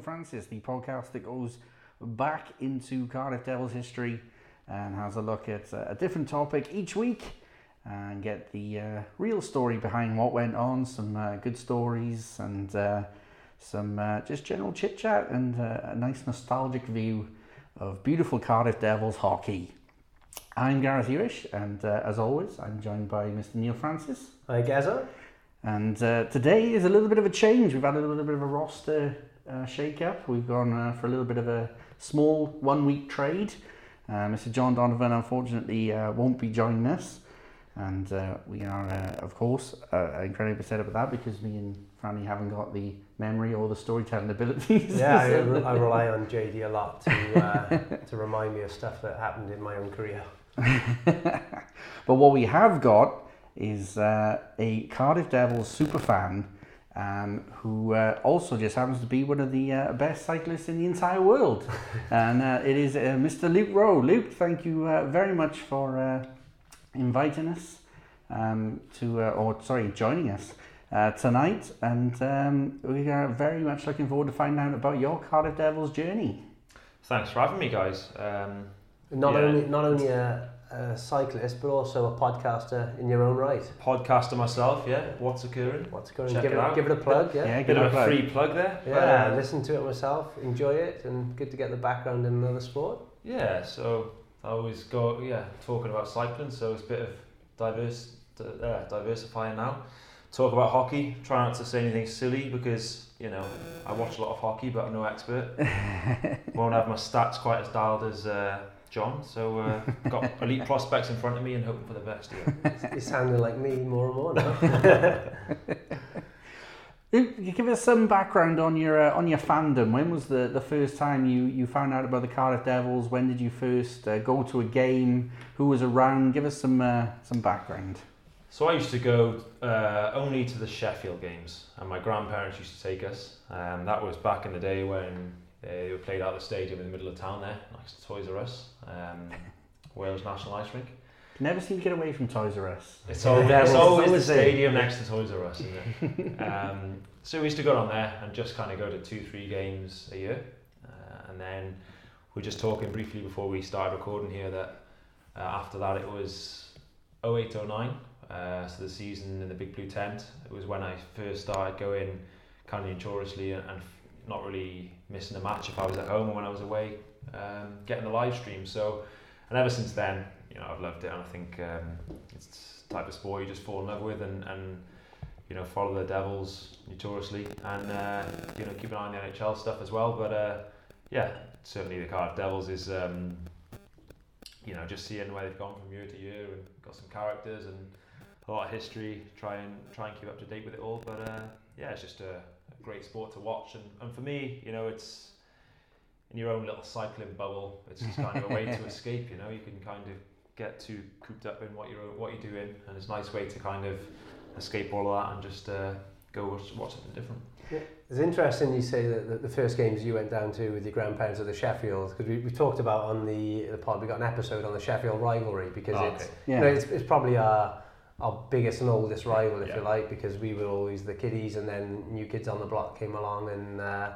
Francis, the podcast that goes back into Cardiff Devils history and has a look at uh, a different topic each week and get the uh, real story behind what went on, some uh, good stories and uh, some uh, just general chit chat and uh, a nice nostalgic view of beautiful Cardiff Devils hockey. I'm Gareth Hewish, and uh, as always, I'm joined by Mr. Neil Francis. Hi, Gaza. And uh, today is a little bit of a change. We've had a little bit of a roster uh, shake up. We've gone uh, for a little bit of a small one week trade. Uh, Mr. John Donovan, unfortunately, uh, won't be joining us. And uh, we are, uh, of course, uh, incredibly upset about that because me and Franny haven't got the memory or the storytelling abilities. Yeah, I, re- I rely on JD a lot to uh, to remind me of stuff that happened in my own career. but what we have got is uh, a Cardiff Devils super fan um, who uh, also just happens to be one of the uh, best cyclists in the entire world. and uh, it is uh, Mr. Luke Rowe. Luke, thank you uh, very much for uh, inviting us um, to, uh, or sorry, joining us. Uh, tonight, and um, we are very much looking forward to finding out about your Cardiff Devils journey. Thanks for having me, guys. Um, Not Yeah. only not only a, a cyclist, but also a podcaster in your own right. podcaster myself, yeah. What's occurring? What's occurring? Check Give it it, out. give it a plug. Yeah. Yeah, Bit give it of a a plug. free plug there. Yeah, but, uh, listen to it myself, enjoy it, and good to get the background in another sport. yeah. So I always go, yeah, talking about cycling. So it's a bit of diverse, uh, diversifying now. Talk about hockey. Try not to say anything silly because you know I watch a lot of hockey, but I'm no expert. Won't have my stats quite as dialed as uh, John. So uh, got elite prospects in front of me and hoping for the best. Yeah. You're sounding like me more and more now. You give us some background on your uh, on your fandom. When was the, the first time you, you found out about the Cardiff Devils? When did you first uh, go to a game? Who was around? Give us some uh, some background. So I used to go uh, only to the Sheffield games, and my grandparents used to take us. Um, that was back in the day when they were played out of the stadium in the middle of town there, next to Toys R Us, um, Wales National Ice Rink. Never seem to get away from Toys R Us. It's always, it's always the stadium next to Toys R Us, isn't it? um, so we used to go down there and just kind of go to two, three games a year. Uh, and then we are just talking briefly before we started recording here that uh, after that it was 08, 09. Uh, so the season in the Big Blue Tent. It was when I first started going kind of notoriously and, and not really missing a match if I was at home or when I was away, um, getting the live stream. So, and ever since then, you know, I've loved it, and I think um, it's type of sport you just fall in love with, and, and you know, follow the Devils notoriously, and uh, you know, keep an eye on the NHL stuff as well. But uh, yeah, certainly the Cardiff Devils is. Um, you know, just seeing where they've gone from year to year and got some characters and a lot of history. Try and try and keep up to date with it all. But uh, yeah, it's just a, a great sport to watch. And, and for me, you know, it's in your own little cycling bubble. It's just kind of a way to escape. You know, you can kind of get too cooped up in what you're what you're doing, and it's a nice way to kind of escape all of that and just uh, go watch, watch something different. Yeah. It's interesting you say that the, the first games you went down to with your grandparents at the Sheffield because we, we talked about on the, the pod we got an episode on the Sheffield rivalry because Oh, it's okay. you know, it's, it's probably our our biggest and oldest rival if Yeah. you like because we were always the kiddies and then new kids on the block came along and uh,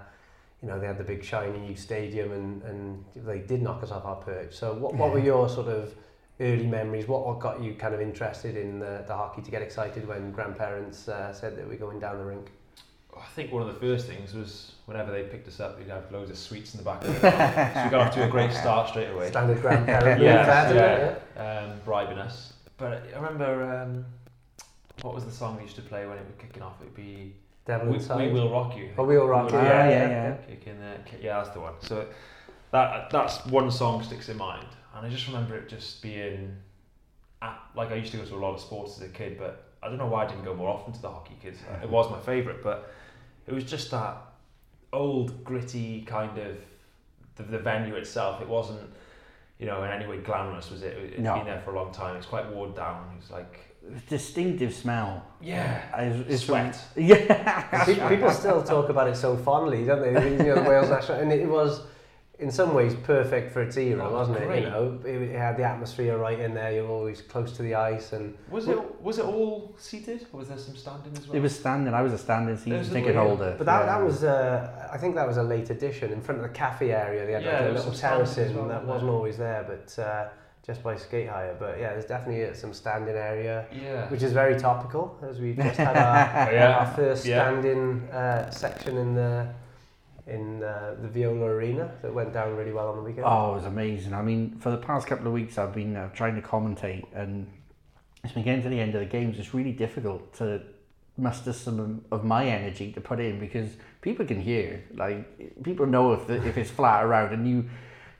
you know they had the big shiny new stadium and, and they did knock us off our perch so what, what were your sort of early memories what, what got you kind of interested in the, the hockey to get excited when grandparents uh, said that we're going down the rink I think one of the first things was whenever they picked us up, we'd have loads of sweets in the back of the car. so we got off to a great start straight away. standard grandparent Yeah, yeah. um, bribing us. But I remember um, what was the song we used to play when it was kicking off? It'd be Devil we, Inside we Will Rock You. Oh, We Will Rock You, yeah, yeah, yeah. Kicking the, kick, yeah, that's the one. So that that's one song sticks in mind, and I just remember it just being at, like I used to go to a lot of sports as a kid, but I don't know why I didn't go more often to the hockey kids. Mm-hmm. It was my favourite, but it was just that old gritty kind of the, the venue itself. It wasn't, you know, in any way glamorous, was it? It's No. been there for a long time. It's quite worn down. It's like Distinctive smell. yeah, It's, it's sweat. Yeah. Pe- People still talk about it so fondly, don't they? You know, the Wales national, and it was, in some ways perfect for its era, Oh, wasn't it? great. You know, it, it had the atmosphere right in there. You're always close to the ice, and Was it was it all seated or was there some standing as well? It was standing. I was a standing season There's a ticket way- holder. but that, yeah. that was uh, I think that was a late addition in front of the cafe area. They had Yeah, like there a was little some terrace stands as in well, that wasn't wasn't always there, but uh, just by skate hire. But yeah, there's definitely some standing area. yeah. Which is very topical, as we just had our, Yeah. our first Yeah. standing uh, section in the in uh, the Viola Arena that went down really well on the weekend. Oh, it was amazing. I mean, for the past couple of weeks, I've been uh, trying to commentate, and it's been getting to the end of the games. It's really difficult to muster some of my energy to put in because people can hear. Like people know if the, if it's flat around, and you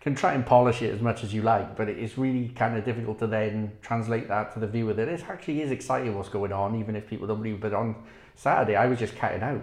can try and polish it as much as you like, but it's really kind of difficult to then translate that to the viewer that it actually is exciting what's going on, even if people don't believe. But on Saturday, I was just cutting out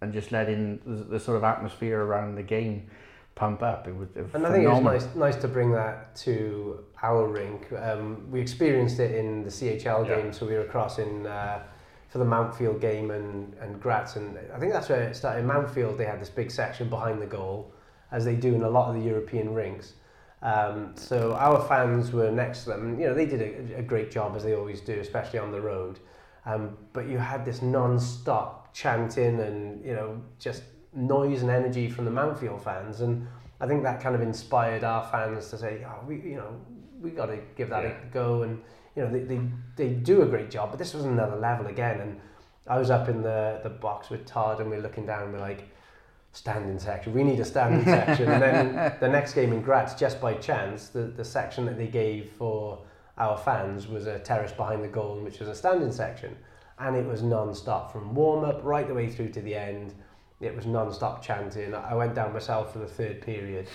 and just letting the, the sort of atmosphere around the game pump up. It was, And I think it was nice, nice to bring that to our rink. Um, we experienced it in the CHL Yeah. game, so we were across in uh, for the Mountfield game and, and Graz, and I think that's where it started. In Mountfield, they had this big section behind the goal, as they do in a lot of the European rinks. Um, so our fans were next to them, and you know they did a, a great job as they always do, especially on the road. Um, but you had this non-stop chanting and you know just noise and energy from the Mountfield fans, and I think that kind of inspired our fans to say, oh, we you know we got to give that Yeah. a go, and you know they, they they do a great job, but this was another level again, and I was up in the the box with Todd, and we're looking down, and we're like. Standing section. We need a standing section. And then the next game in Graz, just by chance, the, the section that they gave for our fans was a terrace behind the goal, which was a standing section. And it was non-stop from warm-up right the way through to the end. It was non-stop chanting. I went down myself for the third period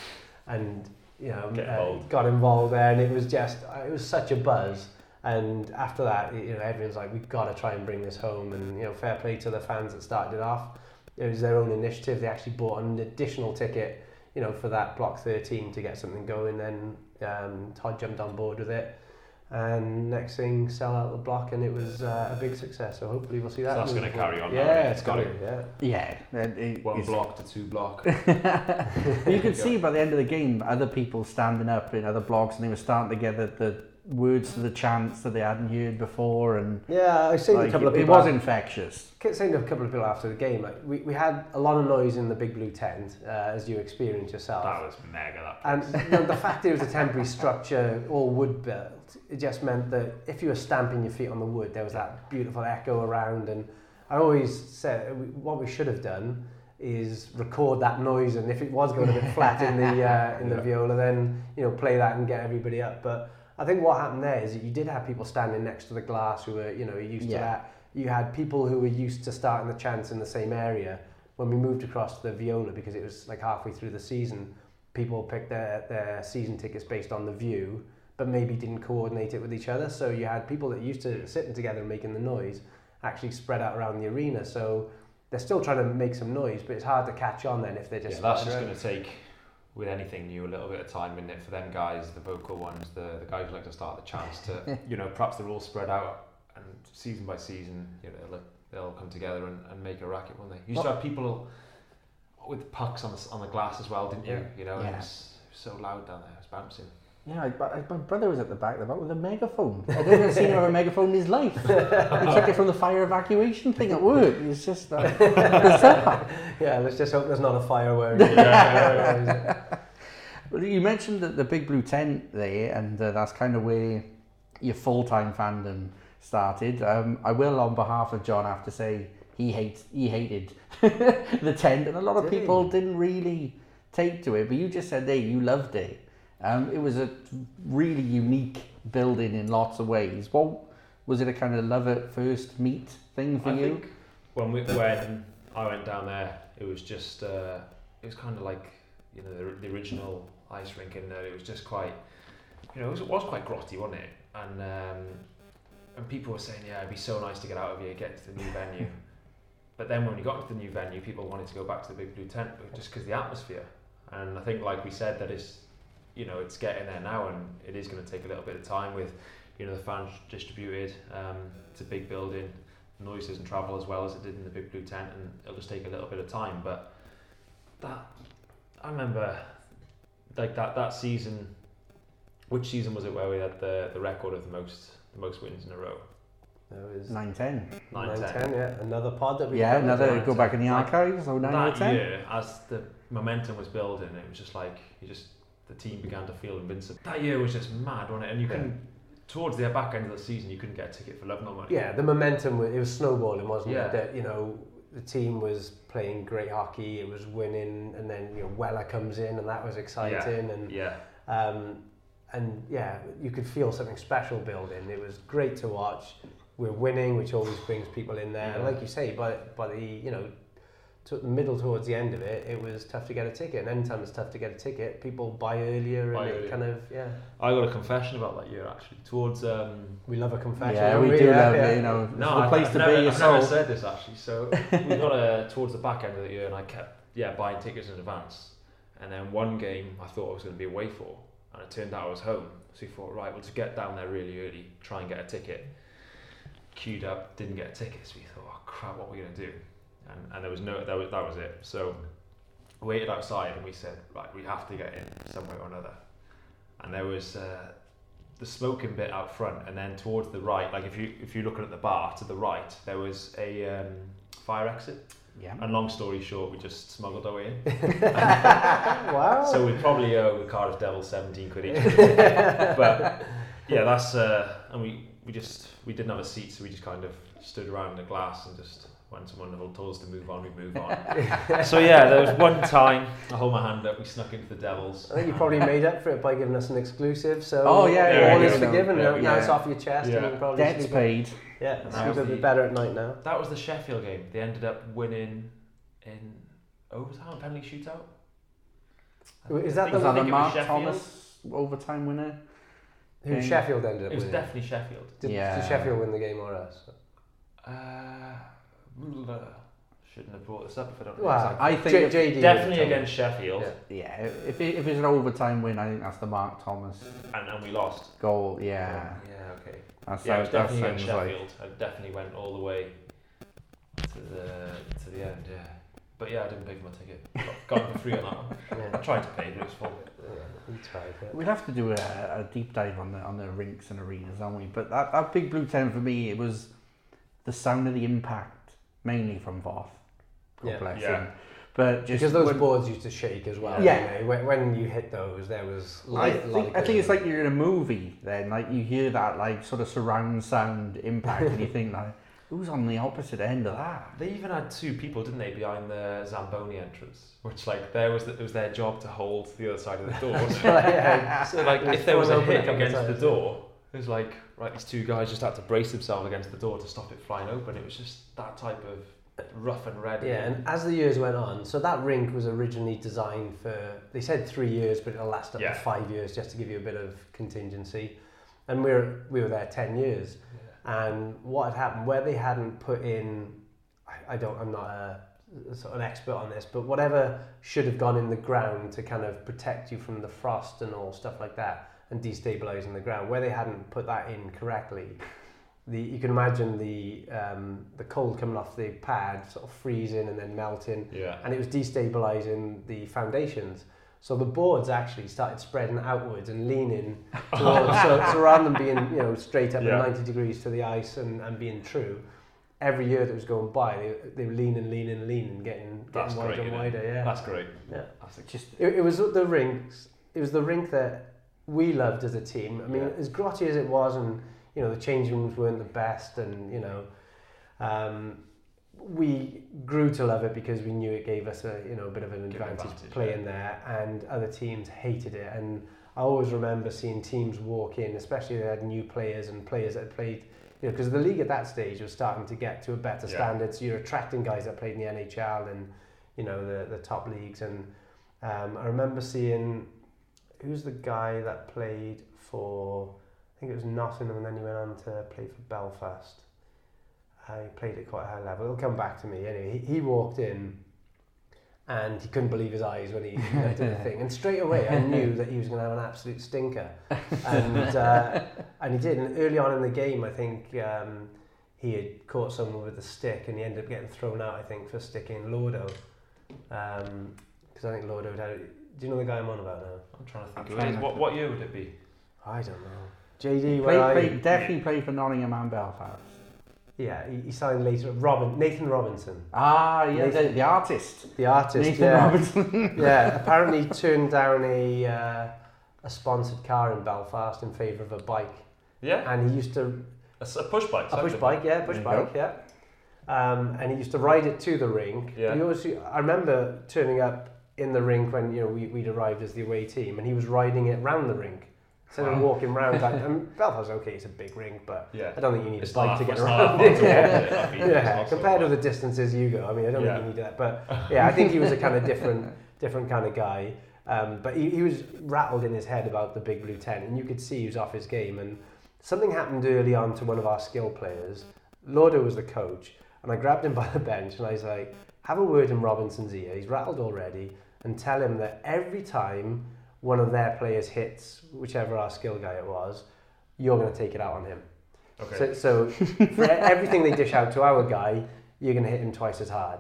and, you know, uh, got involved there. And it was just, it was such a buzz. And after that, you know, everyone's like, we've got to try and bring this home. And, you know, fair play to the fans that started it off. It was their own initiative. They actually bought an additional ticket, you know, for that block 13 to get something going. Then um, Todd jumped on board with it. And next thing, sell out the block, and it was uh, a big success. So hopefully we'll see that. So that's gonna carry forward. on now, Yeah, right? it's It's got gotta- Yeah. Yeah, it, it, One it's- block to two block. you could see by the end of the game other people standing up in other blocks and they were starting to get the, the words to the chants that they hadn't heard before and Yeah, I've seen like, a couple of it, it was infectious. Kept saying to a couple of people after the game, like we, we had a lot of noise in the big blue tent, uh, as you experienced yourself. That was mega. That And you know, the fact it was a temporary structure, all wood built, it just meant that if you were stamping your feet on the wood, there was that beautiful echo around. And I always said what we should have done is record that noise, and if it was going a bit flat in the uh, in the Yeah. viola, then you know play that and get everybody up. But I think what happened there is that you did have people standing next to the glass who were you know used Yeah. to that. You had people who were used to starting the chants in the same area. When we moved across to the viola, because it was like halfway through the season, people picked their, their season tickets based on the view, but maybe didn't coordinate it with each other. So you had people that used to sitting together and making the noise actually spread out around the arena. So they're still trying to make some noise, but it's hard to catch on then if they're just. yeah, that's just going to take with anything new a little bit of time, isn't it? For them guys, the vocal ones, the the guys who like to start the chance to, you know, perhaps they're all spread out and season by season, you know, they'll, they'll come together and, and make a racket, won't they? You used to have people with pucks on the on the glass as well, didn't you? You know, Yeah. it was so loud down there, it was bouncing. Yeah, I, I, my brother was at the back of the boat with a megaphone. I'd never seen him have a megaphone in his life. He took it from the fire evacuation thing at work. It's just uh, bizarre. Yeah, let's just hope there's not a fire where. yeah. Well, You mentioned the, the big blue tent there, and uh, that's kind of where your full-time fandom started. Um, I will, on behalf of John, have to say he hates he hated the tent, and a lot of Did he? people didn't really take to it. But you just said, "Hey, you loved it." Um, it was a really unique building in lots of ways. What was it? A kind of love at first meet thing for I you? when we when I went down there, it was just uh, it was kind of like you know the, the original ice rink in there. It was just quite you know it was, it was quite grotty, wasn't it? And um, and people were saying, yeah, it'd be so nice to get out of here, get to the new venue. But then when we got to the new venue, people wanted to go back to the big blue tent just because the atmosphere. And I think, like we said, that is, you know, it's getting there now, and it is going to take a little bit of time with, you know, the fans distributed. Um, it's a big building, noise doesn't travel as well as it did in the big blue tent, and it'll just take a little bit of time. But that, I remember like that that season. Which season was it where we had the the record of the most the most wins in a row? That was 9 10. 9 9 10. 10, yeah. Another pod that we Yeah, covered. another nine, go back in the like, archives. Oh, 9 or that 10. year, as the momentum was building, it was just like you just the team began to feel invincible. That year was just mad, wasn't it? And you Yeah. couldn't towards the back end of the season, you couldn't get a ticket for love nor money. Yeah, the momentum, it was snowballing, wasn't Yeah. it? That, you know, the team was playing great hockey, it was winning, and then, you know, Weller comes in, and that was exciting. And, Yeah. um, and yeah, you could feel something special building. It was great to watch. We're winning, which always brings people in there. And like you say, by, by the, you know, the middle towards the end of it, it was tough to get a ticket. And anytime it's tough to get a ticket, people buy earlier Buy and earlier. it kind of, yeah. I got a confession about that year actually. Towards um, We love a confession. Yeah, don't we do Yeah, love yeah. it, you know. no, I, the place I've to never, be, your I've never said this actually. So we got a towards the back end of the year, and I kept yeah buying tickets in advance. And then one game I thought I was going to be away for, and it turned out I was home. So we thought, right, we'll just get down there really early, try and get a ticket. Queued up, didn't get a ticket. So we thought, oh crap, what are we going to do? And, and there was no, that was that was it. So we waited outside, and we said, right, we have to get in some way or another. And there was. Uh, the smoking bit out front, and then towards the right, like if you if you're looking at the bar to the right, there was a um, fire exit. Yeah. And long story short, we just smuggled our way in. wow. So we probably owe the Cardiff Devils 17 quid each. but yeah, that's uh, and we we just we didn't have a seat, so we just kind of stood around in the glass and just when someone told us to move on, we move on. so yeah, there was one time I hold my hand up, we snuck into the Devils. I think you probably made up for it by giving us an exclusive. So Oh, yeah, yeah, all is forgiven. yeah, now, yeah. now it's off your chest, Yeah. and you probably Debt's paid. yeah, it's sleep that a bit better at night now. That was the Sheffield game. They ended up winning in overtime, penalty shootout. I Is that the- Was that a think it was Mark Sheffield. Thomas overtime winner? Who Yeah. Sheffield ended up It was with? definitely Sheffield. Did, Yeah. did Sheffield win the game or us? Uh, shouldn't have brought this up if I don't know. Well, exactly. I think J- if- JD Definitely would against Sheffield, Yeah. Yeah, if, it, if it's an overtime win, I think that's the Mark Thomas and, and we lost. goal. Yeah, Yeah, okay. that's Yeah, it was that, that definitely against sounds like. Sheffield. I definitely went all the way to the to the end. Yeah, but yeah, I didn't pay for my ticket. Got, got it for free on that one. I Yeah. tried to pay, but it was full. yeah, he tried. Yeah. We'll have to do a, a deep dive on the on the rinks and arenas, aren't we? But that, that big blue tent for me, it was the sound of the impact, mainly from Voth. God Yeah. bless Yeah. him. But just Because those when- boards used to shake as well. Yeah. didn't they? When, when you hit those, there was. I think light I think it's like you're in a movie. Then like you hear that like sort of surround sound impact, and you think like, who's on the opposite end of that? They even had two people, didn't they, behind the Zamboni entrance, which like there was the, it was their job to hold the other side of the door. yeah. so like if there was a thrown open hit against the times. door, it was like right, these two guys just had to brace themselves against the door to stop it flying open. It was just that type of rough and ready. Yeah, and as the years went on, so that rink was originally designed for, they said three years, but it'll last up Yeah. to five years just to give you a bit of contingency. And we were, we were there 10 years. And what had happened, where they hadn't put in, I, I don't, I'm not a, sort of an expert on this, but whatever should have gone in the ground to kind of protect you from the frost and all stuff like that and destabilizing the ground, where they hadn't put that in correctly, the, you can imagine the um, the cold coming off the pad, sort of freezing and then melting, yeah. and it was destabilizing the foundations. So the boards actually started spreading outwards and leaning towards. so, so rather than being you know straight up Yeah. at 90 degrees to the ice and, and being true, every year that was going by, they, they were leaning, leaning, leaning, getting That's getting wider great, and isn't it? wider. Yeah. That's great. Yeah. That's Just It, it was the rinks. It was the rink that we loved as a team. I mean, Yeah. as grotty as it was, and you know, the changing rooms weren't the best, and you know, um, we grew to love it because we knew it gave us a you know a bit of an advantage, advantage, playing there, and other teams hated it. And I always remember seeing teams walk in, especially they had new players and players that played. You know, because the league at that stage was starting to get to a better Yeah. standard. So you're attracting guys that played in the NHL and you know the the top leagues. And um, I remember seeing who's the guy that played for I think it was Nottingham and then he went on to play for Belfast. Uh, he played at quite a high level. It'll come back to me anyway. He, he walked in and he couldn't believe his eyes when he did the thing. And straight away I knew that he was going to have an absolute stinker. And uh, and he did. And early on in the game, I think um, he had caught someone with a stick and he ended up getting thrown out. I think for sticking Lordo, because I think Lordo had Do you know the guy I'm on about now? I'm trying to I'm think who trying it is. What, what year would it be? I don't know. JD, Play, where I... play, definitely played for Nottingham and Belfast. Yeah, he, he signed later. Robin, Nathan Robinson, Ah, yeah, the, Nathan- the artist. the artist. Nathan yeah. Robinson. yeah, apparently turned down a uh, a sponsored car in Belfast in favour of a bike, Yeah, and he used to a, s- a push bike. a push bike, yeah, push There bike, yeah. Um, and he used to ride it to the rink. Yeah. He always, I remember turning up in the rink when you know we, we'd arrived as the away team, and he was riding it round the rink instead of Wow. walking round. Like, and Belfast, okay, it's a big rink, but Yeah. I don't think you need It's a bike to get around that it. far to Yeah. it? I mean, Yeah, so compared to the distances you go, I mean, I don't Yeah. think you need that. But yeah, I think he was a kind of different, different kind of guy. Um, but he, he was rattled in his head about the big blue tent, and you could see he was off his game. And something happened early on to one of our skill players. Lordo was the coach, and I grabbed him by the bench, and I was like, "Have a word in Robinson's ear. He's rattled already, and tell him that every time one of their players hits whichever our skill guy it was, you're going to take it out on him." Okay. So, so for everything they dish out to our guy, you're going to hit him twice as hard.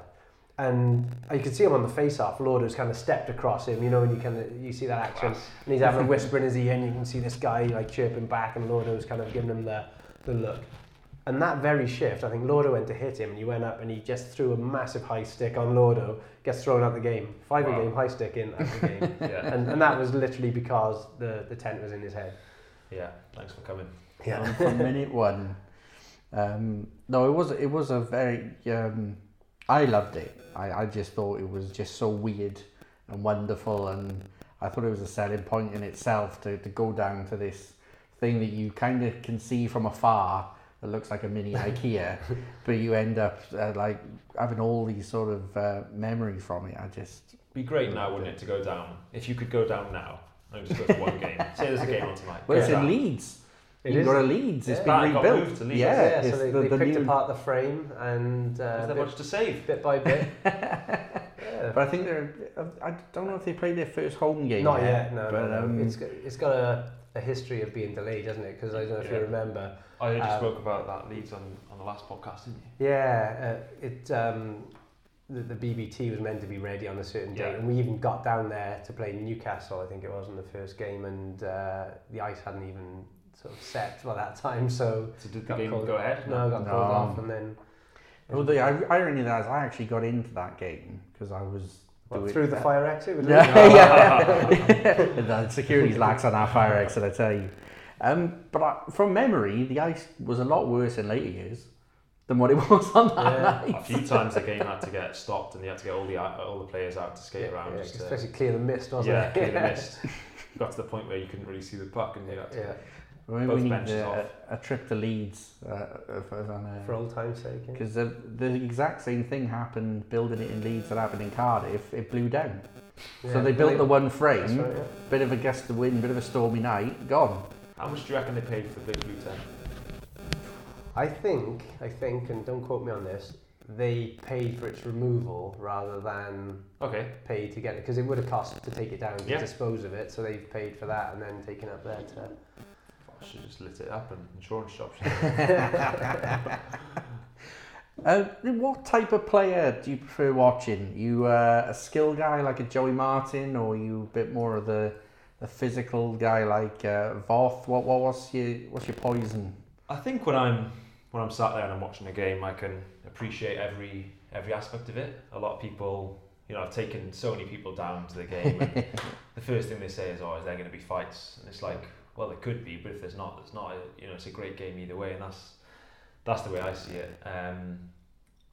And you can see him on the face-off. Lordo's kind of stepped across him, you know, and you kind of you see that action, and he's having a whisper in his ear, and you can see this guy like chirping back, and Lordo's kind of giving him the the look. And that very shift, I think Lordo went to hit him, and he went up and he just threw a massive high stick on Lordo, gets thrown out the game, five a game, high stick in out the game, yeah. and, and that was literally because the the tent was in his head. Yeah. Thanks for coming. um, from minute one. Um, no, it was it was a very. Um, I loved it. I, I just thought it was just so weird and wonderful, and I thought it was a selling point in itself to, to go down to this thing that you kind of can see from afar that looks like a mini IKEA, but you end up uh, like having all these sort of uh, memories from it. I just Be great now, wouldn't it, to go down? If you could go down now and just go to one game. Say there's a game on tonight. well, go it's in. Leeds. It you is. go to Leeds. It's Yeah. been That got rebuilt. moved to Leeds. Yeah, Yeah, it's so they, the, they the picked new, apart the frame and Is uh, there bit, much to save? bit by bit. yeah. But I think they're. I don't know if they played their first home game. Not yet, yet, no, but, no, no. um, It's got, it's got a, a history of being delayed, doesn't it? Because I don't know if Yeah. you remember. I heard you Um, spoke about that Leeds on, on the last podcast, didn't you? Yeah, uh, it um, the, the BBT was meant to be ready on a certain date, and we even got down there to play Newcastle. I think it was in the first game, and uh, the ice hadn't even sort of set by that time. So So did the game called- go ahead? no, I got No. called off, and then Well, the ir- irony of that is I actually got into that game because I was what, doing through the fire exit. Was it? Yeah, yeah. the security's lax on our fire exit, I tell you. Um, but I, from memory, the ice was a lot worse in later years than what it was on that Yeah. A few times the game had to get stopped and they had to get all the all the players out to skate Yeah, around. yeah, just to, especially clear the mist, wasn't yeah, it? clear the mist. Got to the point where you couldn't really see the puck and you had to yeah, Maybe Both we need benches a, off. a, a trip to Leeds uh, for, for old time's sake. yeah. because the, the exact same thing happened building it in Leeds that happened in Cardiff. It blew down. So they built the one frame, right, yeah. bit of a gust of wind, bit of a stormy night, gone. How much do you reckon they paid for the big blue tent? I think, I think, and don't quote me on this, they paid for its removal rather than Okay. pay to get it because it would have cost to take it down to Yeah. dispose of it. So they've paid for that and then taken up there to. I should just lit it up and insurance shops. Uh, what type of player do you prefer watching? You uh, a skill guy like a Joey Martin, or you a bit more of the the physical guy like uh, Voth? What what what's your what's your poison? I think when I'm when I'm sat there and I'm watching a game, I can appreciate every every aspect of it. A lot of people, you know, I've taken so many people down to the game. And the first thing they say is, "Oh, is there going to be fights?" And it's like, well, it could be, but if there's not, it's not. You know, it's a great game either way, and that's that's the way I see it. Um,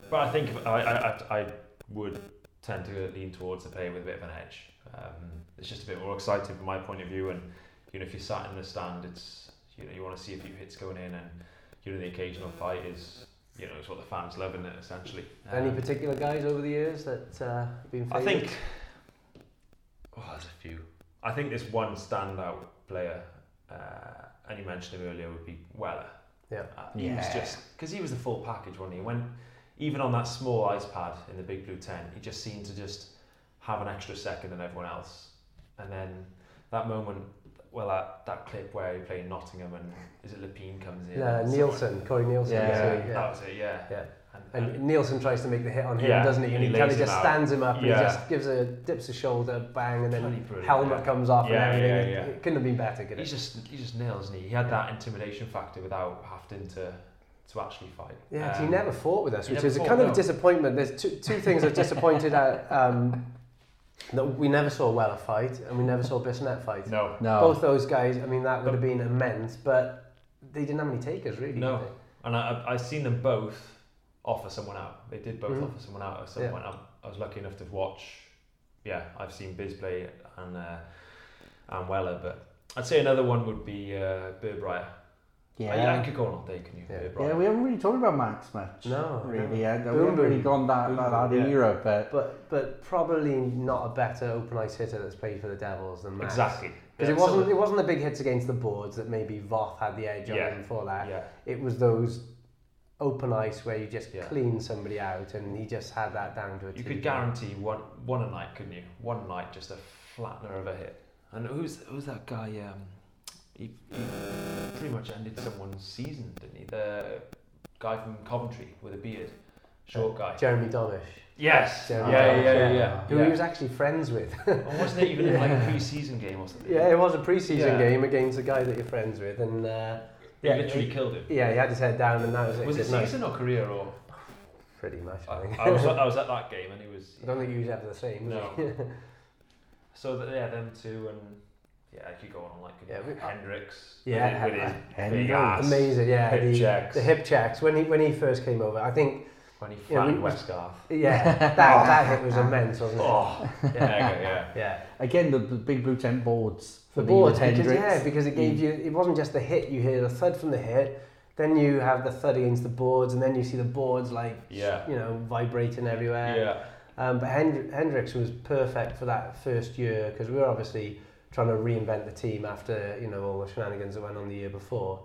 but I think I, I I would tend to lean towards the player with a bit of an edge. Um, it's just a bit more exciting from my point of view, and you know, if you're sat in the stand, it's you know, you want to see a few hits going in, and you know, the occasional fight is you know, it's what the fans loving it essentially. Any Um, particular guys over the years that uh, have been I think. Oh, there's a few. I think this one standout player, uh, and you mentioned him earlier, would be Weller. Yeah. Uh, he was just because he was the full package, wasn't he? When even on that small ice pad in the big blue tent, he just seemed to just have an extra second than everyone else. And then that moment well, that, that clip where he played Nottingham and is it Lepine comes in? Yeah, and Neilson, Corey Neilson. Yeah. yeah. That was it, yeah. Yeah. And, And Neilson tries to make the hit on him, Yeah, doesn't he? And and he, he kind of just out. stands him up and he just gives a dips his shoulder, bang, and then helmet yeah. comes off Yeah, and everything. yeah, yeah. It couldn't have been better, could he's it? just he just nails, isn't he? He had that intimidation factor without having to to actually fight. Yeah, 'cause he Um, never fought with us, which never is a fought, kind of no. a disappointment. There's two, two things that disappointed at um, that we never saw Weller fight and we never saw Bissonnette fight. No, No. Both those guys, I mean, that would have been immense, but they didn't have any takers, really. No. did and I I- I've seen them both offer someone out. They did both Mhm. offer someone out at some Yeah. point. I'm, I was lucky enough to watch. Yeah, I've seen Biz play and uh, and Weller, but I'd say another one would be uh, Birbraer. Yeah. I, I could go on all day, can you? Yeah. Yeah, we haven't really talked about Max much. No, really. no. Yeah, we haven't really gone that, Boom that, that Boom, yeah. era, but But but probably not a better open ice hitter that's played for the Devils than Max. Exactly. Because Yeah, it wasn't so- it wasn't the big hits against the boards that maybe Voth had the edge Yeah. on him for that. Yeah. It was those open ice where you just Yeah. clean somebody out, and he just had that down to a You could guarantee one one a night, couldn't you? One night, just a flattener of a hit. And who's who's that guy? Um, he, he pretty much ended someone's season, didn't he? The guy from Coventry with a beard, short guy. Jeremy Domish, Yes. Jeremy Yeah, Domish, yeah, yeah, yeah. yeah. who yeah. he was actually friends with. Or wasn't it even in like a pre-season game or something? yeah, it was a pre-season Yeah. game against a guy that you're friends with, and uh, yeah, literally he- killed him. yeah, he had his head down, and that was it. Was it Good night. season or career or? Pretty much. I I, think. I was I was at that game and he was. I don't think he was ever the same. No. So that, yeah, them two and yeah, I could go on like Yeah, we- uh, Hendricks. Yeah, with, with his Hendricks. big uh, ass. Amazing, yeah. Hip the, checks. the hip checks when he when he first came over. I think When he Yeah, we- flattened Westgarth. yeah, that that hit was immense, wasn't it? Oh, yeah, yeah, yeah. Yeah, again, the, the big blue tent boards for boards because yeah, because it gave you it wasn't just the hit. You hear the thud from the hit, then you have the thud against the boards, and then you see the boards like Yeah. you know vibrating everywhere. Yeah. Um, but Hend- Hendricks was perfect for that first year because we were obviously trying to reinvent the team after you know all the shenanigans that went on the year before.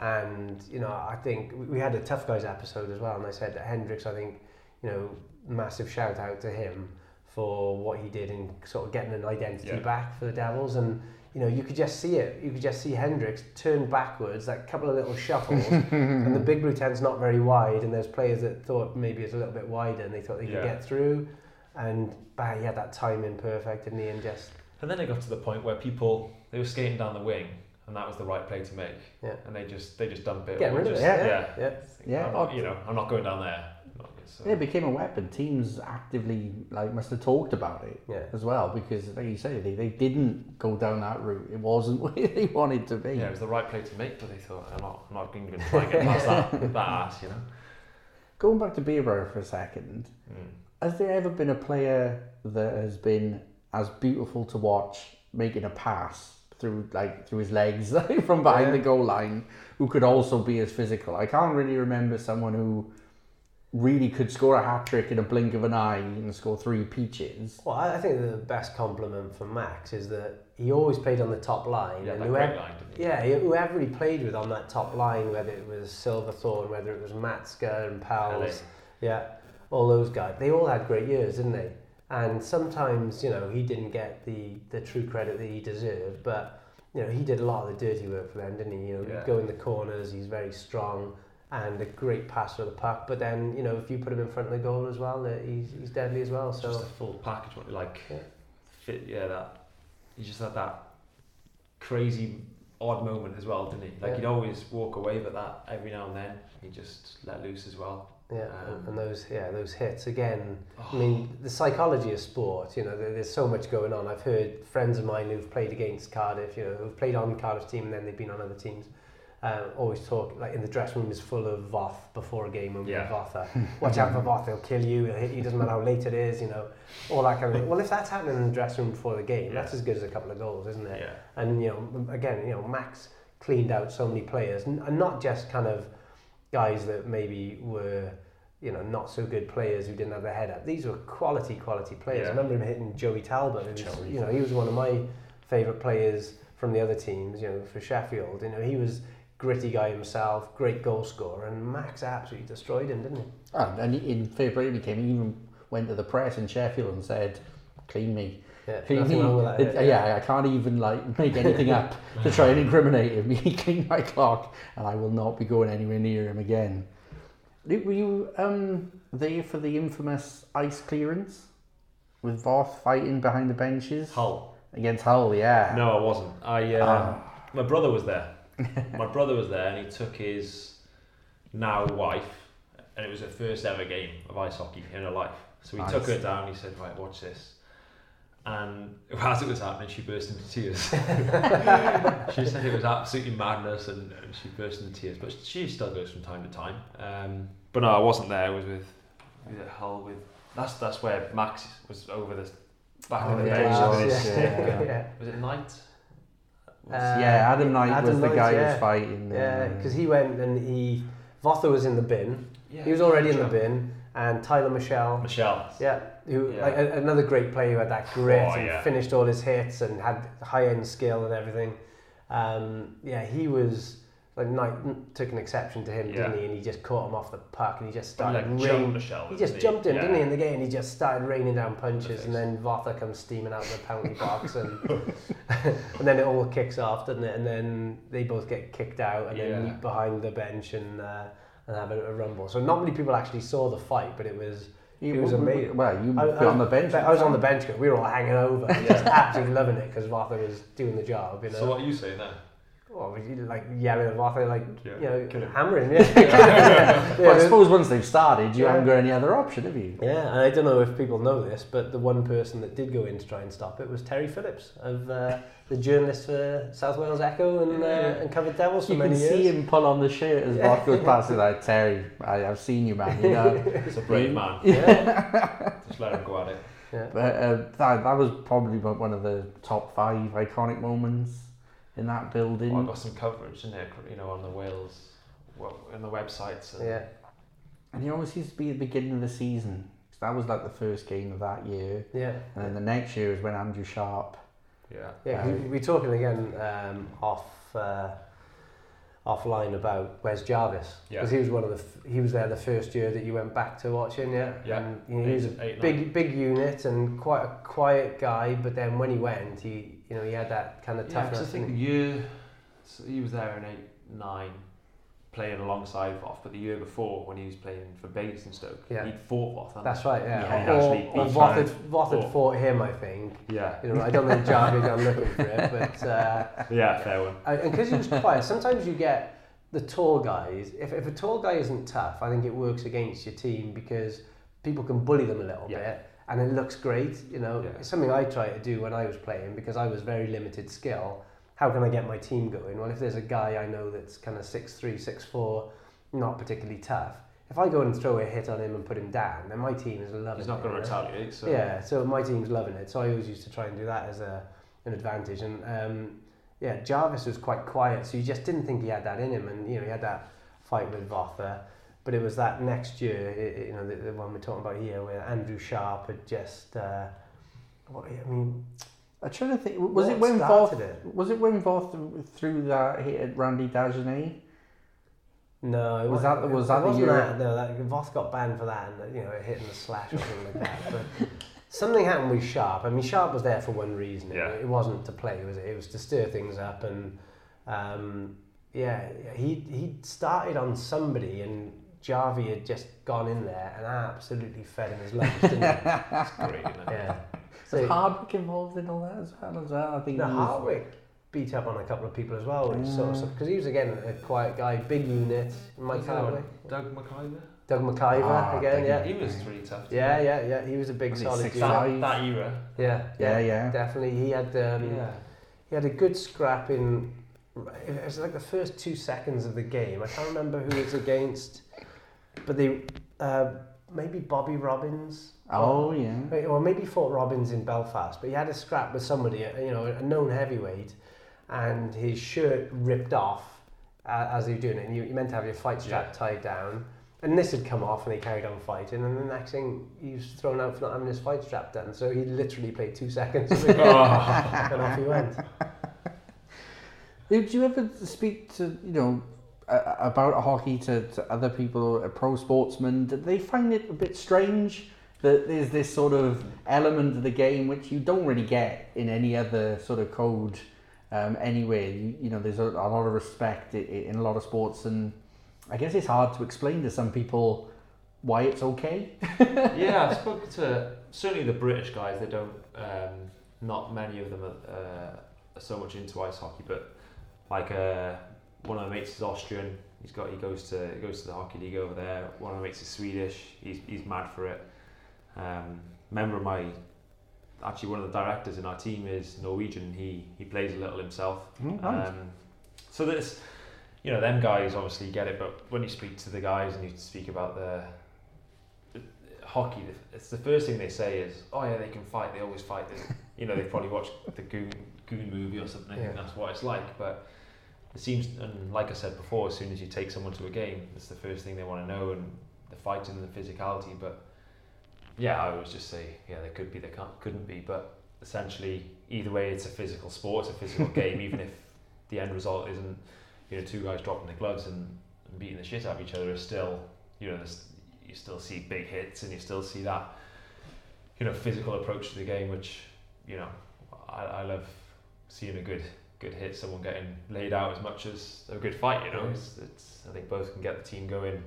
And you know, I think we- we had a tough guys episode as well, and I said that Hendricks, I think, you know, massive shout out to him for what he did in sort of getting an identity Yeah. back for the Devils, and you know, you could just see it. You could just see Hendricks turn backwards, that couple of little shuffles, and the big blue tent's not very wide, and there's players that thought maybe it's a little bit wider, and they thought they could get through, and bang, he had that timing perfect, didn't he? And just And then it got to the point where people they were skating down the wing, and that was the right play to make. Yeah. And they just they just dump it. Get or rid of it, yeah, yeah. yeah. Yeah. I'm not, you know, I'm not going down there. So- Yeah, it became a weapon. Teams actively like must have talked about it Yeah. as well because, like you say, they, they didn't go down that route. It wasn't where they wanted to be. Yeah, it was the right play to make, but they thought I'm not, I'm not going to try and get past that, that ass, you know. Going back to Bieber for a second, Mm. has there ever been a player that has been as beautiful to watch making a pass through like through his legs from behind Yeah. the goal line who could also be as physical? I can't really remember someone who really could score a hat trick in a blink of an eye and score three peaches. Well, I I think the best compliment for Max is that he always played on the top line, Yeah, and that whoever, great line, didn't he? yeah, whoever he played with on that top line, whether it was Silverthorne, whether it was Matska and Powell's, yeah, all those guys, they all had great years, didn't they? And sometimes, you know, he didn't get the, the true credit that he deserved, but, you know, he did a lot of the dirty work for them, didn't he? You know, Yeah. he'd go in the corners, he's very strong and a great passer of the puck, but then, you know, if you put him in front of the goal as well, uh, he's, he's deadly as well, so... Just a full package, like Yeah. fit. Yeah, that he just had that crazy odd moment as well, didn't he? Like Yeah. he'd always walk away, but that every now and then he just let loose as well. Yeah, Um, and those yeah those hits again. Oh, I mean, the psychology of sport. You know, there, there's so much going on. I've heard friends of mine who've played against Cardiff. You know, who've played on Cardiff's team and then they've been on other teams. Always talk like in the dressing room is full of Voth before a game when we Yeah. have Votha. Watch out for Voth, he'll kill you, he'll hit you, doesn't matter how late it is, you know, all that kind of thing. Well, if that's happening in the dressing room before the game, Yeah. that's as good as a couple of goals, isn't it? yeah, And you know, again, you know, Max cleaned out so many players, and, and not just kind of guys that maybe were, you know, not so good players who didn't have their head up. These were quality, quality players. Yeah. I remember him hitting Joey Talbot. Was, Joey. you know, he was one of my favourite players from the other teams. You know, for Sheffield. You know, he was gritty guy himself, great goal scorer, and Max absolutely destroyed him, didn't he? Oh, and in February he came. He even went to the press in Sheffield and said, "Clean me." Yeah, He- nothing wrong with that. it- yeah, I can't even like make anything up to try and incriminate him. He cleaned my clock, and I will not be going anywhere near him again. Were you um, there for the infamous ice clearance with Voth fighting behind the benches Hull. against Hull? Yeah. No, I wasn't. I uh, Ah. my brother was there. my brother was there, and he took his now wife, and it was her first ever game of ice hockey in her life. So he Nice. took her down. He said, "Right, watch this." And as it was happening, she burst into tears. she said it was absolutely madness, and, and she burst into tears. But she still goes from time to time. Um, but no, I wasn't there. I was with, with Hull. With that's that's where Max was over the back Oh, of the yeah, he was, yeah. yeah. Was it Knight? Uh, yeah, Adam Knight Adam was the Knight, guy who was fighting. Yeah, because he went and he Votha was in the bin. Yeah, He was already in the bin, and Tyler Michel. Michel. Yeah, who Yeah. like a, another great player who had that grit Oh, and yeah. finished all his hits and had high end skill and everything. Um, yeah, he was like Knight took an exception to him, Yeah. didn't he? And he just caught him off the puck and he just He started like rain. jumped Michel. He just didn't jumped him, Yeah. didn't he, in the game? He just started raining down punches, face. and then Votha comes steaming out of the penalty box, and and then it all kicks off, doesn't it? And then they both get kicked out, and Yeah. then meet behind the bench and uh, and have a, a rumble. So not many people actually saw the fight, but it was. he he was amazing. Well, you I, were on the bench. I was on the bench. 'cause We were all hanging over, just absolutely loving it because Votha was doing the job. You know, So what are you saying there? Well, we like yelling at Votha, like Yeah. you know, Kill him. hammering. Yeah, yeah, Well, I suppose once they've started, you Yeah. haven't got any other option, have you? Yeah, and I don't know if people know this, but the one person that did go in to try and stop it was Terry Phillips, of uh, the journalist for South Wales Echo and uh, and covered Devils for You can see him pull on the shirt as Yeah. Voth goes past it like, Terry, I, I've seen you, man, you know. It's a brave man. Yeah, Just let him go at it. yeah. But uh, that, that was probably one of the top five iconic moments in that building. Well, I got some coverage in there, you know, on the Wales, well, on the websites. And yeah, And he always used to be the beginning of the season. 'cause that was like the first game of that year. yeah. And then the next year was when Andrew Sharp. Yeah. Yeah, 'cause we- we're talking again um, off uh, offline about Wes Jarvis Yeah. because he was one of the f- he was there the first year that you went back to watching, yeah. Yeah. And, you know, he was a Eight, eight, big nine. big unit and quite a quiet guy, but then when he went, he you know he had that kind of Yeah, 'cause toughness. I think the year, so he was there in 8, 9, playing alongside Voth, but the year before, when he was playing for Basingstoke, Yeah. he'd fought Voth. that's right, yeah. Yeah, he or actually or Voth had, Voth had fought. fought him, I think. Yeah. You know, I don't think Jarvis I'm looking for it, but. Uh, Yeah, fair one. I- and because he was quiet, sometimes you get the tall guys. If, if a tall guy isn't tough, I think it works against your team because people can bully them a little Yeah. bit, and it looks great. You know, Yeah. it's something I try to do when I was playing because I was very limited skill. How can I get my team going? Well, if there's a guy I know that's kind of six three, six four, not particularly tough. If I go and throw a hit on him and put him down, then my team is loving He's not going to retaliate, so... Yeah, so my team's loving it. So I always used to try and do that as a an advantage. And um, yeah, Jarvis was quite quiet, so you just didn't think he had that in him. And you know, he had that fight with Votha, but it was that next year, i- i- you know, the, the one we're talking about here, where Andrew Sharp had just. Uh, what, I mean, I'm trying to think. Was it when started Voth? it? Was it when Voth threw that hit at Randy Dagenet? No, it Was that- was it that the wasn't year- that? No, that Voth got banned for that, and you know, hitting the slash or something like that. But something happened with Sharp. I mean, Sharp was there for one reason. Yeah. It, it wasn't to play, was it? It was to stir things up, and um, yeah, he he started on somebody, and Jarvie had just gone in there and absolutely fed him his lunch, didn't he? That's great, isn't it? yeah. Was So Hardwick involved in all that as well? As well? I think the he was- Hardwick beat up on a couple of people as well, which sort of because he was again a quiet guy, big unit. Mike Who's the? Hardwick, Doug McIver? Doug McIver Ah, again, Doug yeah. He was really tough. Yeah, yeah, yeah. He was a big Was he solid six unit. That, that era. Yeah, Yeah, yeah. definitely. He had um, yeah. he had a good scrap in. It was like the first two seconds of the game. I can't remember who it was against, but they uh, maybe Bobby Robins. Oh yeah. Or- Or maybe fought Robins in Belfast, but he had a scrap with somebody, uh, you know, a known heavyweight, and his shirt ripped off uh, as he was doing it. And you, you meant to have your fight strap Yeah. tied down. And this had come off, and he carried on fighting. And the next thing, he was thrown out for not having his fight strap done. So he literally played two seconds, of the game, Oh. and off he went. Did you ever speak to you know about hockey to, to other people, pro sportsmen? Did they find it a bit strange that there's this sort of element of the game which you don't really get in any other sort of code um, anyway. You, you know, there's a, a lot of respect in, in a lot of sports, and I guess it's hard to explain to some people why it's okay. yeah, I've spoken to certainly the British guys. They don't. Um, not many of them are, uh, are so much into ice hockey, but like uh, one of my mates is Austrian. He's got he goes to he goes to the hockey league over there. One of my mates is Swedish. He's he's mad for it. Um, member of my actually one of the directors in our team is Norwegian. He he plays a little himself. Mm, right. Um, so that's you know them guys obviously get it, but when you speak to the guys and you speak about the, the hockey, it's the first thing they say is, "Oh yeah, they can fight. They always fight." They, you know, they've probably watched the Goon Goon movie or something. Yeah. And that's what it's like. But it seems, and like I said before, as soon as you take someone to a game, it's the first thing they want to know, and the fighting and the physicality. But yeah, I would just say, yeah, there could be, there can't, couldn't be, but essentially, either way, it's a physical sport, it's a physical game, even if the end result isn't, you know, two guys dropping their gloves and, and beating the shit out of each other. It's still, you know, you still see big hits, and you still see that, you know, physical approach to the game, which, you know, I, I love seeing a good good hit, someone getting laid out as much as a good fight. You know, it's, it's I think both can get the team going,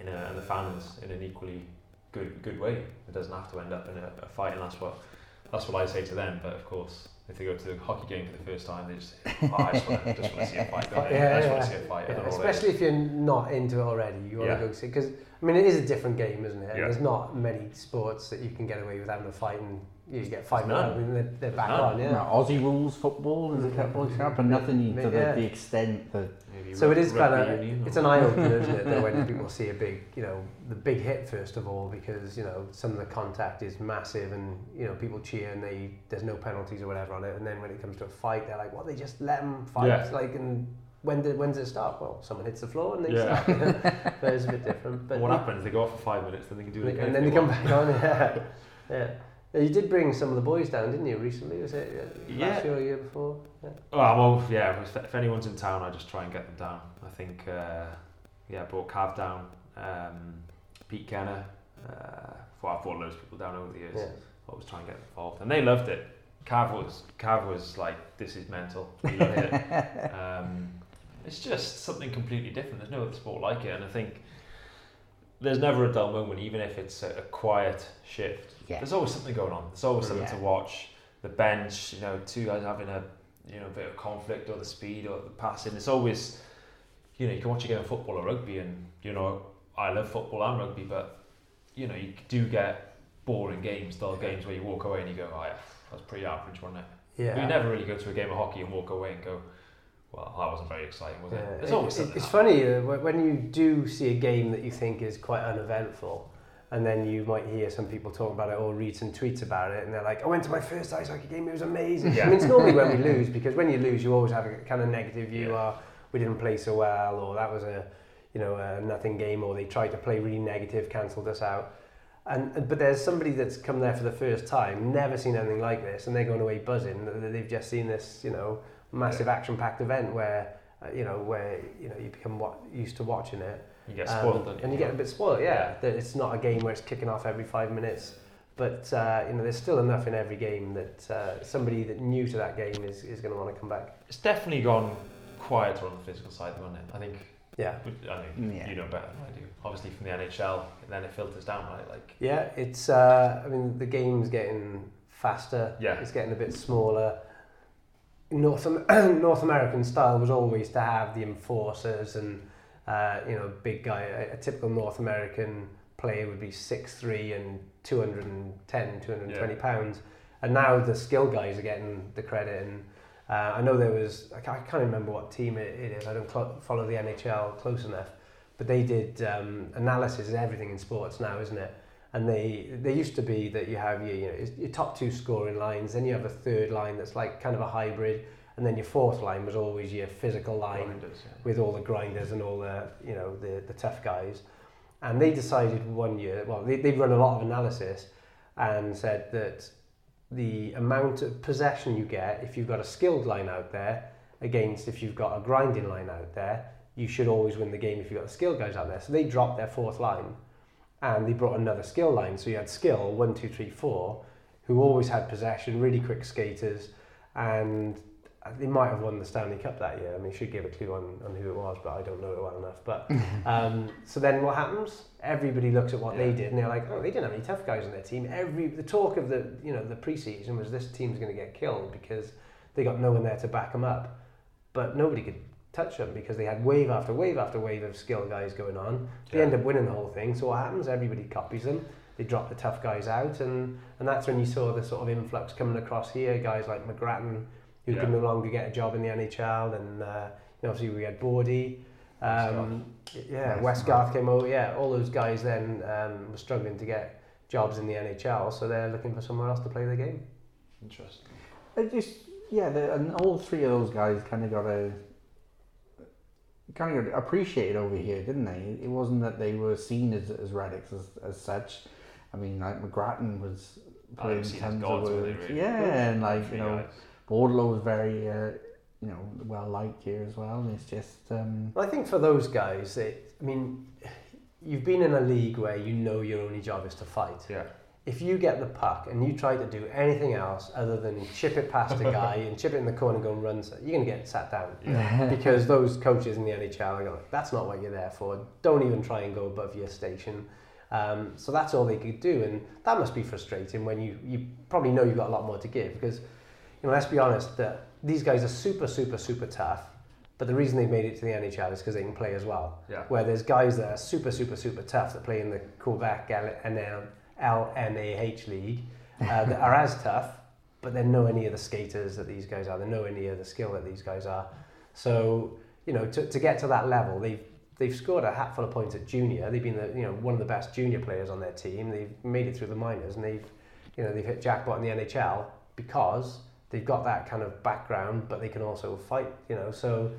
in a, and the fans in an equally good good way. It doesn't have to end up in a, a fight, and that's what that's what I say to them. But of course, if they go to the hockey game for the first time, they just say, oh, I just want to just want to see a fight. Yeah, I just want to see a fight. Yeah, don't know what it is. especially if you're not into it already, you want Yeah. to go see because I mean it is a different game, isn't it? Yeah. There's not many sports that you can get away with having a fight and you get five None. minutes and they're, they're back none. on. You Yeah. know, Aussie rules football is a couple of examples, but nothing to the, Yeah. the extent that Maybe So it is rugby kind of it's an eye opener, isn't it? Though when people see a big, you know, the big hit first of all, because you know some of the contact is massive, and you know people cheer and they there's no penalties or whatever on it, and then when it comes to a fight, they're like, "What? They just let them fight?" Yeah. Like, and when did when does it start? Well, someone hits the floor and they Yeah. start. but it's a bit different. But But what happens? They go off for five minutes, then they can do it again. and then they come back on. Yeah, yeah. Yeah, You did bring some of the boys down, didn't you? Recently, was it uh, Yeah. last year or year before? Yeah. Oh, well, yeah. If, if anyone's in town, I just try and get them down. I think, uh, yeah, I brought Cav down, um, Pete Kennaugh. Uh, well, I've brought loads of people down over the years. Yeah. was trying to get involved, and they loved it. Cav was Cav was like, "This is mental." He loved it. Um, it's just something completely different. There's no other sport like it, and I think there's never a dull moment, even if it's a, a quiet shift. Yeah. There's always something going on. There's always something Yeah. to watch. The bench, you know, two guys having a you know bit of conflict, or the speed, or the passing. It's always, you know, you can watch a game of football or rugby, and you know, I love football and rugby, but you know, you do get boring games, dull games where you walk away and you go, oh yeah, that's pretty average, wasn't it? Yeah. You never really go to a game of hockey and walk away and go, well, that wasn't very exciting, was it? There's it- always it- It's funny uh, when you do see a game that you think is quite uneventful, and then you might hear some people talk about it or read some tweets about it, and they're like, "I went to my first ice hockey game; it was amazing." Yeah. I mean, it's normally when we lose because when you lose, you always have a kind of negative view. Yeah. We didn't play so well, or that was a, you know, a nothing game, or they tried to play really negative, cancelled us out. And but there's somebody that's come there for the first time, never seen anything like this, and they're going away buzzing. that They've just seen this, you know, massive action-packed event where uh, you know, where you know you become what used to watching it, You get Um, spoiled, don't you? and you get a bit spoiled. Yeah, that it's not a game where it's kicking off every five minutes, but uh, you know, there's still enough in every game that uh, somebody that new to that game is, is going to want to come back. It's definitely gone quieter on the physical side, though, hasn't it? I think. Yeah, I mean, Yeah. you know better than I do. Obviously, from the NHL, then it filters down, right? Like, yeah, it's. Uh, I mean, the game's getting faster. Yeah. it's getting a bit smaller. North North American style was always to have the enforcers and uh, you know big guy. A, a typical North American player would be 6'3 and 210, 220 Yeah. pounds. And now the skill guys are getting the credit. And uh, I know there was I can't, I can't remember what team it, it is. I don't cl- follow the NHL close enough, but they did um, analysis of everything in sports now, isn't it? And they they used to be that you have your you know your top two scoring lines, then you have a third line that's like kind of a hybrid, and then your fourth line was always your physical line grinders, yeah. with all the grinders and all the you know the the tough guys. And they decided one year, well, they they've run a lot of analysis, and said that the amount of possession you get if you've got a skilled line out there against if you've got a grinding line out there, you should always win the game if you've got the skilled guys out there. So they dropped their fourth line and they brought another skill line. So you had skill one, two, three, four, who always had possession, really quick skaters, and they might have won the Stanley Cup that year. I mean, should give a clue on, on who it was, but I don't know it well enough. But um, so then what happens? Everybody looks at what they did, and they're like, "Oh, they didn't have any tough guys on their team." Every the talk of the you know the preseason was this team's going to get killed because they got no one there to back them up, but nobody could touch them because they had wave after wave after wave of skill guys going on. They Yeah. end up winning the whole thing. So what happens? Everybody copies them. They drop the tough guys out, and and that's when you saw the sort of influx coming across here. Guys like McGrattan, who Yeah. could no longer get a job in the NHL, and uh, you know, obviously we had Bordy. Um, yeah, Westgarth. Westgarth came over. Yeah, all those guys then um, were struggling to get jobs in the NHL, so they're looking for somewhere else to play the game. Interesting. I just yeah, the, and all three of those guys kind of got a kind of got appreciated over here, didn't they? It wasn't that they were seen as as relics as, as such. I mean, like McGrattan was playing putting think tons of gods, words. really? Yeah, and like you know, guys. Bordeleau was very uh, you know well liked here as well. It's just um, Well, I think for those guys, it, I mean, you've been in a league where you know your only job is to fight. Yeah. If you get the puck and you try to do anything else other than chip it past a guy and chip it in the corner and go and run, you're going to get sat down. because those coaches in the NHL are going, that's not what you're there for. Don't even try and go above your station. Um, so that's all they could do, and that must be frustrating when you, you probably know you've got a lot more to give because, you know, let's be honest, that these guys are super, super, super tough, but the reason they've made it to the NHL is because they can play as well. Yeah. Where there's guys that are super, super, super tough that play in the Quebec LNAH league uh, that are as tough, but they're nowhere near the skaters that these guys are. They're nowhere near the skill that these guys are. So, you know, to, to get to that level, they've they've scored a hatful of points at junior. They've been the, you know one of the best junior players on their team. They've made it through the minors and they've you know they've hit jackpot in the NHL because they've got that kind of background, but they can also fight. You know, so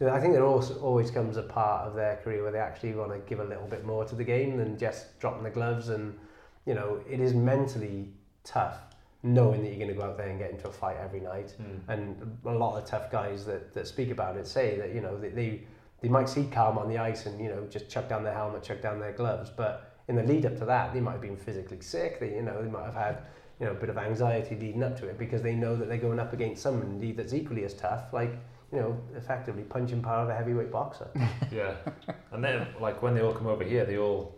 you know, I think there also always comes a part of their career where they actually want to give a little bit more to the game than just dropping the gloves. And you know, it is mentally tough knowing that you're going to go out there and get into a fight every night. Mm. And a lot of tough guys that, that speak about it say that you know they, they they might see calm on the ice and you know just chuck down their helmet, chuck down their gloves, but in the lead up to that, they might have been physically sick. They you know they might have had you know a bit of anxiety leading up to it because they know that they're going up against somebody that's equally as tough, like you know effectively punching power of a heavyweight boxer. Yeah. And then, like, when they all come over here, they all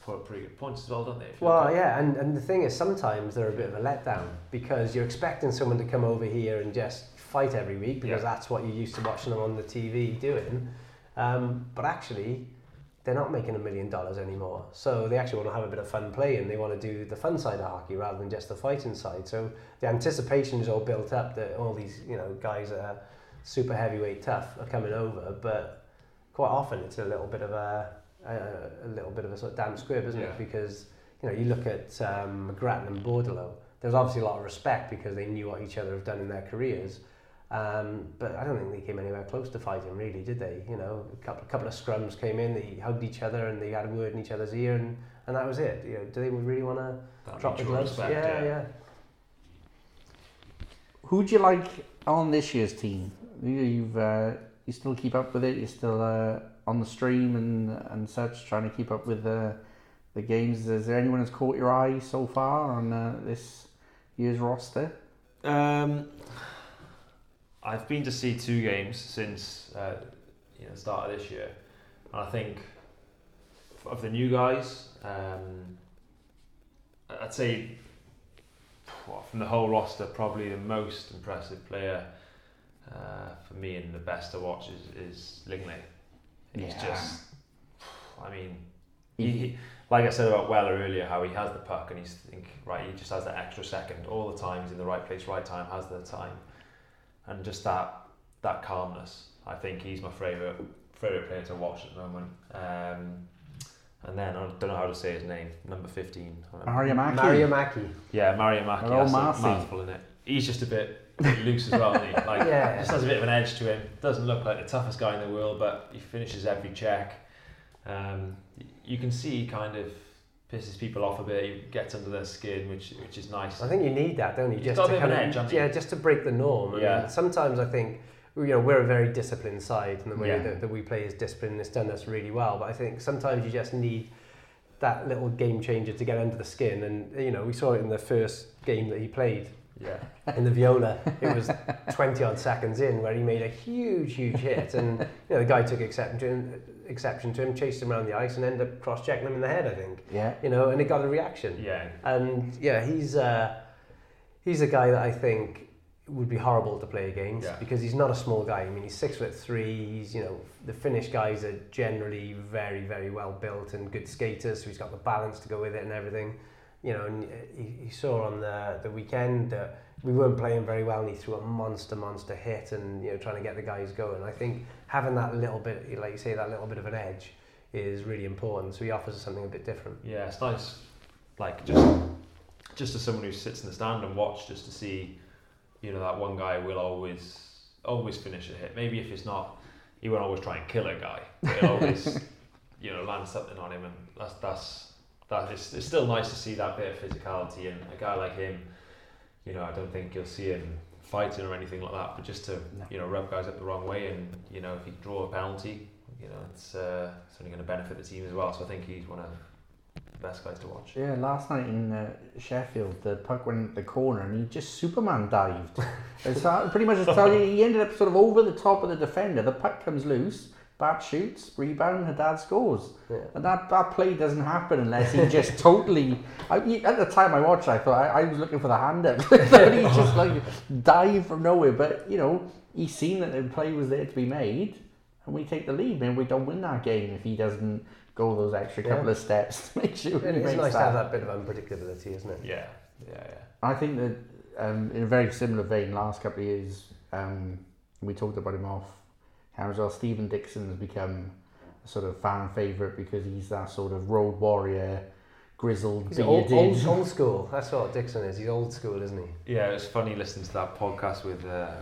put up pretty good points as well, don't they? Well, yeah, and, and the thing is, sometimes they're a bit of a letdown because you're expecting someone to come over here and just fight every week because Yeah. that's what you're used to watching them on the TV doing. Um, but actually, they're not making a million dollars anymore. So they actually want to have a bit of fun playing. They want to do the fun side of hockey rather than just the fighting side. So the anticipation is all built up that all these you know guys are super heavyweight tough are coming over, but quite often it's a little bit of a a, a little bit of a sort of damp squib, isn't Yeah. it? Because you know you look at um, McGrattan and Bordeleau. There's obviously a lot of respect because they knew what each other have done in their careers. Um, but I don't think they came anywhere close to fighting, really, did they? You know, a couple, couple of scrums came in, they hugged each other and they had a word in each other's ear, and, and that was it. You know, do they really want to drop the gloves? respect, yeah, yeah. who do you like on this year's team? You, you've uh, you still keep up with it. You're still uh, on the stream and and such, trying to keep up with the the games. Is there anyone who's caught your eye so far on uh, this year's roster? Um, I've been to see two games since uh, you know the start of this year, and I think of the new guys, um, I'd say well, from the whole roster, probably the most impressive player uh, for me and the best to watch is, is Linglet. He's Yeah. just, I mean, he, he, like I said about Weller earlier, how he has the puck and he's think right, he just has that extra second all the time. He's in the right place, right time, has the time, and just that that calmness. I think he's my favorite favorite player to watch at the moment. Um, and then I don't know how to say his name, number fifteen. Mario Mackey. Mario Mackey. Yeah, Mario Mackey. Hello, That's a Marcy. mouthful in it. He's just a bit, loose as well, isn't he? Like, Yeah. just has a bit of an edge to him. Doesn't look like the toughest guy in the world, but he finishes every check. Um, you can see kind of pisses people off a bit. He gets under their skin, which which is nice. I think you need that, don't you? You've Just to bit of an edge, haven't yeah, just to break the norm. Yeah. sometimes I think you know we're a very disciplined side, and the way Yeah. that, that we play is disciplined. It's done us really well. But I think sometimes you just need that little game changer to get under the skin. And you know, we saw it in the first game that he played Yeah. in the Viola. It was 20 odd seconds in where he made a huge, huge hit, and you know, the guy took exception to him, exception to him, chased him around the ice, and ended up cross-checking him in the head. I think Yeah. you know, and it got a reaction. Yeah. And yeah, he's uh, he's a guy that I think would be horrible to play against Yeah. because he's not a small guy. I mean, he's six foot three. He's you know the Finnish guys are generally very very well built and good skaters, so he's got the balance to go with it and everything. You know, and uh, he, he saw on the the weekend that we weren't playing very well, and he threw a monster monster hit, and you know trying to get the guys going. I think having that little bit, like you say, that little bit of an edge is really important. So he offers us something a bit different. Yeah, it's nice, like just just as someone who sits in the stand and watch, just to see, you know, that one guy will always always finish a hit. Maybe if it's not, he won't always try and kill a guy. He'll always, you know, land something on him, and that's that's that is. It's still nice to see that bit of physicality and a guy like him. You know, I don't think you'll see him fighting or anything like that, but just to No. you know rub guys up the wrong way, and you know if he draw a penalty, you know it's uh, it's only going to benefit the team as well. So I think he's one of the best guys to watch. Yeah, last night in uh, Sheffield, the puck went into the corner and he just Superman dived. and so pretty much tell he ended up sort of over the top of the defender. The puck comes loose, Bat shoots, rebound, Haddad scores. Yeah. And that, that play doesn't happen unless he just totally. I, he- at the time I watched, I thought I, I was looking for the hand up. he just like dived from nowhere. But you know, he's seen that the play was there to be made, and we take the lead. Maybe we don't win that game if he doesn't go those extra couple Yeah. of steps to make sure he And it's makes nice to that. have that bit of unpredictability, isn't it? Yeah, yeah, yeah. I think that um, in a very similar vein, last couple of years, um, we talked about him off camera as well. Stephen Dixon has become a sort of fan favourite because he's that sort of road warrior, grizzled, He's old, bearded. old, old school. That's what Dixon is. He's old school, isn't he? Yeah, it was funny listening to that podcast with uh,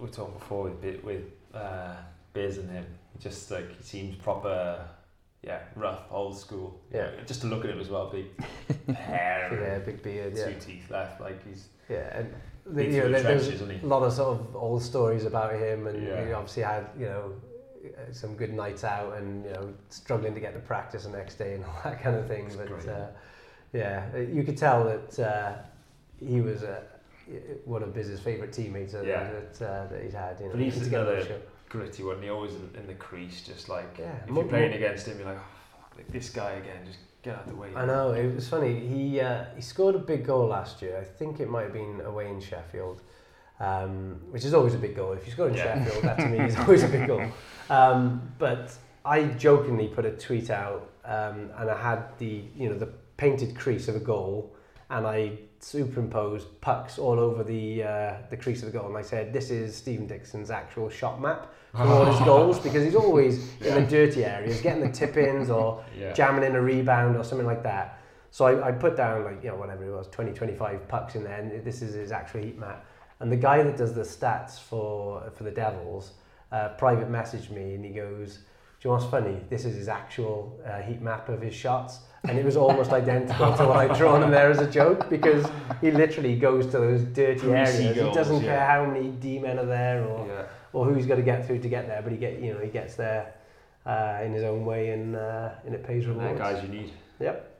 we talked before with Bi- with uh, Biz and him. He just like he seems proper, yeah, rough, old school. Yeah. just to look at him as well, big hair, Yeah, big beard. two Yeah, teeth left. Like he's yeah. And the, you know, the there- there's a lot of sort of old stories about him, and Yeah. he obviously had you know uh, some good nights out, and you know struggling to get to practice the next day and all that kind of thing. It's but uh, yeah, uh, you could tell that uh, he was uh, one of Biz's favourite teammates Yeah. that uh, that he'd had. You know, But he's another- gritty one. He always in, in the crease, just like Yeah, if you're playing against him, you're like, oh, fuck, like this guy again, just get out of the way. I know it was funny. He uh, he scored a big goal last year. I think it might have been away in Sheffield, um, which is always a big goal. If you score in Yeah. Sheffield, that to me is always a big goal. Um, but I jokingly put a tweet out, um, and I had the you know the painted crease of a goal, and I superimposed pucks all over the uh, the crease of the goal, and I said, "This is Stephen Dixon's actual shot map for all his goals because he's always in the dirty areas, getting the tip ins or." Yeah. jamming in a rebound or something like that. So I, I put down like, you know, whatever it was, 20, 25 pucks in there, and this is his actual heat map. And the guy that does the stats for for the Devils, uh, private messaged me and he goes, do you know what's funny? This is his actual uh, heat map of his shots. And it was almost identical to what I'd drawn in there as a joke because he literally goes to those dirty areas. he doesn't yeah. care how many D men are there or, yeah. Or who he's got to get through to get there, but he get you know he gets there uh, in his own way and uh, and it pays rewards. that guys you need. Yep.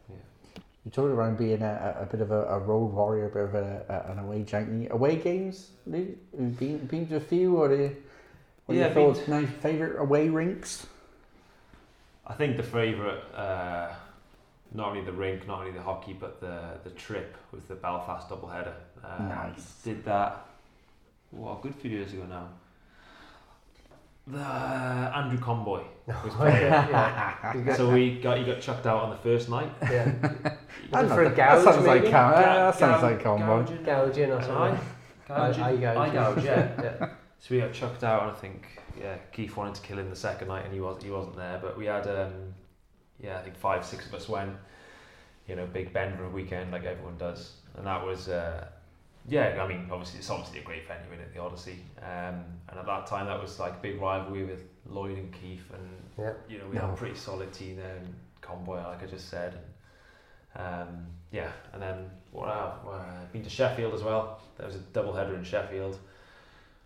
You talked about him being a, a, a bit of a, a road warrior, a bit of a, a, an away junkie. Away games? Lou? You've been, been to a few, or do you, what are Yeah, your been thoughts? Nice favourite away rinks? I think the favourite, uh, not only the rink, not only the hockey, but the the trip with the Belfast doubleheader. Uh, Nice. Did that. Well, a good few years ago now. The Andrew Conboy was playing. yeah. You so we got he got chucked out on the first night. yeah. I Was it know, for a that- gouge, that sounds maybe? like com- uh, that sounds gou- like combo. gouging. Gouging or An something. eye? Gouging? Eye gouge. Eye gouge, yeah. yeah. So we got chucked out, and I think yeah, Keith wanted to kill him the second night, and he was he wasn't there. But we had um, yeah, I think five, six of us went. You know, Big Ben for a weekend like everyone does, and that was uh, yeah. I mean, obviously it's obviously a great venue in it, the Odyssey. Um, and at that time, that was like a big rivalry with Lloyd and Keith, and Yeah. you know we had a pretty solid team there, and Conboy, like I just said. And, um, yeah, and then what? Uh, uh, been to Sheffield as well. There was a double header in Sheffield.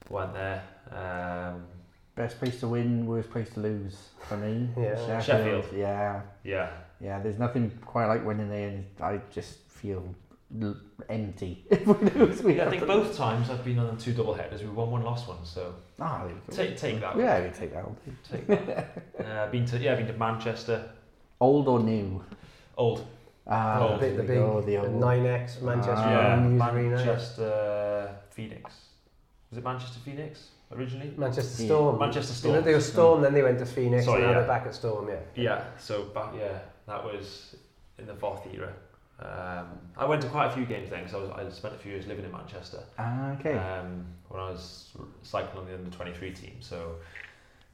Went there. Um, Best place to win, worst place to lose for me. Yeah. Sheffield. Yeah. yeah, yeah. There's nothing quite like winning there, and I just feel l- empty. if we lose, we Yeah, I think both times I've been on two double headers. We won one, lost one. So Ah, there you go. take take that. Yeah, we take that. all day. Take that. uh, been to yeah, been to Manchester. Old or new? Old. Ah, Oh, the, big, the there big we go, the the old. 9X Manchester Ah, yeah, News Arena. Manchester Phoenix. Was it Manchester Phoenix originally? Manchester Yeah. Storm. Manchester You know, Storm. they were Storm, then they went to Phoenix, Sorry, and now yeah. they're back at Storm, yeah. Yeah, so back yeah, that was in the fourth era. Um, I went to quite a few games then because I, was- I spent a few years living in Manchester Ah, okay. um, when I was cycling on the under twenty three team. So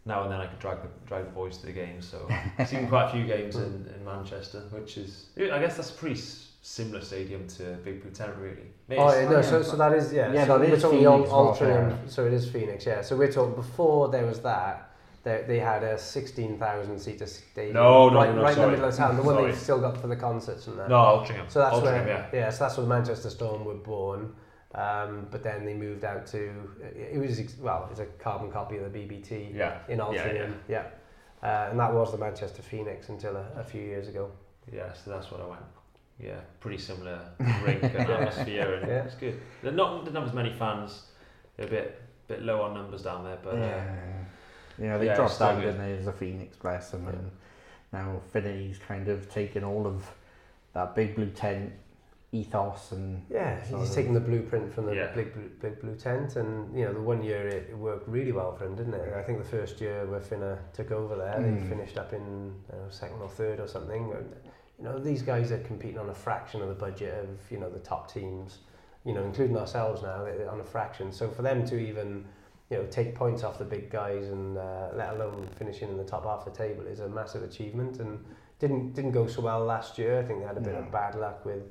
now and then I could drag the drag the boys to the games. So I've seen quite a few games in, in Manchester, which is I guess that's a pretty similar stadium to Big Blue Tent really. Maybe Oh, yeah, no, so, so that is, yeah. Yeah, so that we're is talking Phoenix Al- Warfare. Altrincham, so it is Phoenix, yeah. So we're talking, before there was that, they, they had a 16,000 seater stadium. No, no, right, no, no, right in the middle of town, the one Sorry. they've still got for the concerts and that. no Altrincham. So that's Altrincham, where, yeah. so that's where Manchester Storm were born. Um, but then they moved out to, it was, well, it's a carbon copy of the BBT Yeah, in yeah, Altrincham, yeah. Uh, and that was the Manchester Phoenix until a, a few years ago. Yeah, so that's what I went. Yeah, pretty similar rink and atmosphere, and Yeah. it's good. They're not, they're not as many fans. They're a bit, bit low on numbers down there, but uh, yeah. Yeah, they yeah, dropped still down, good. didn't they, as a Phoenix, bless them. And now Affinity's kind of taken all of that big blue tent ethos and Yeah, he's of- taken the blueprint from the Yeah. big, blue, big blue tent, and you know the one year it, it worked really well for him, didn't it? I think the first year where Finnerty took over there, Mm. they finished up in uh, second or third or something. And, you know these guys are competing on a fraction of the budget of you know the top teams, you know including ourselves now on a fraction. So for them to even you know take points off the big guys and uh, let alone finishing in the top half of the table is a massive achievement and didn't didn't go so well last year. I think they had a bit No. of bad luck with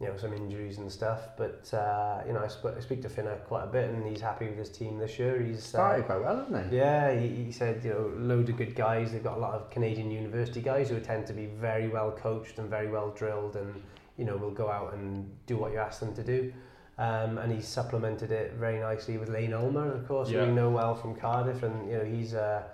you know, some injuries and stuff. But, uh, you know, I, sp- I speak to Finnerty quite a bit and he's happy with his team this year. He's started uh, quite well, hasn't he? Yeah, he, he said, you know, load of good guys. They've got a lot of Canadian university guys who tend to be very well coached and very well drilled and, you know, will go out and do what you ask them to do. Um, and he supplemented it very nicely with Layne Ulmer, of course, who Yeah. we know well from Cardiff. And, you know, he's a,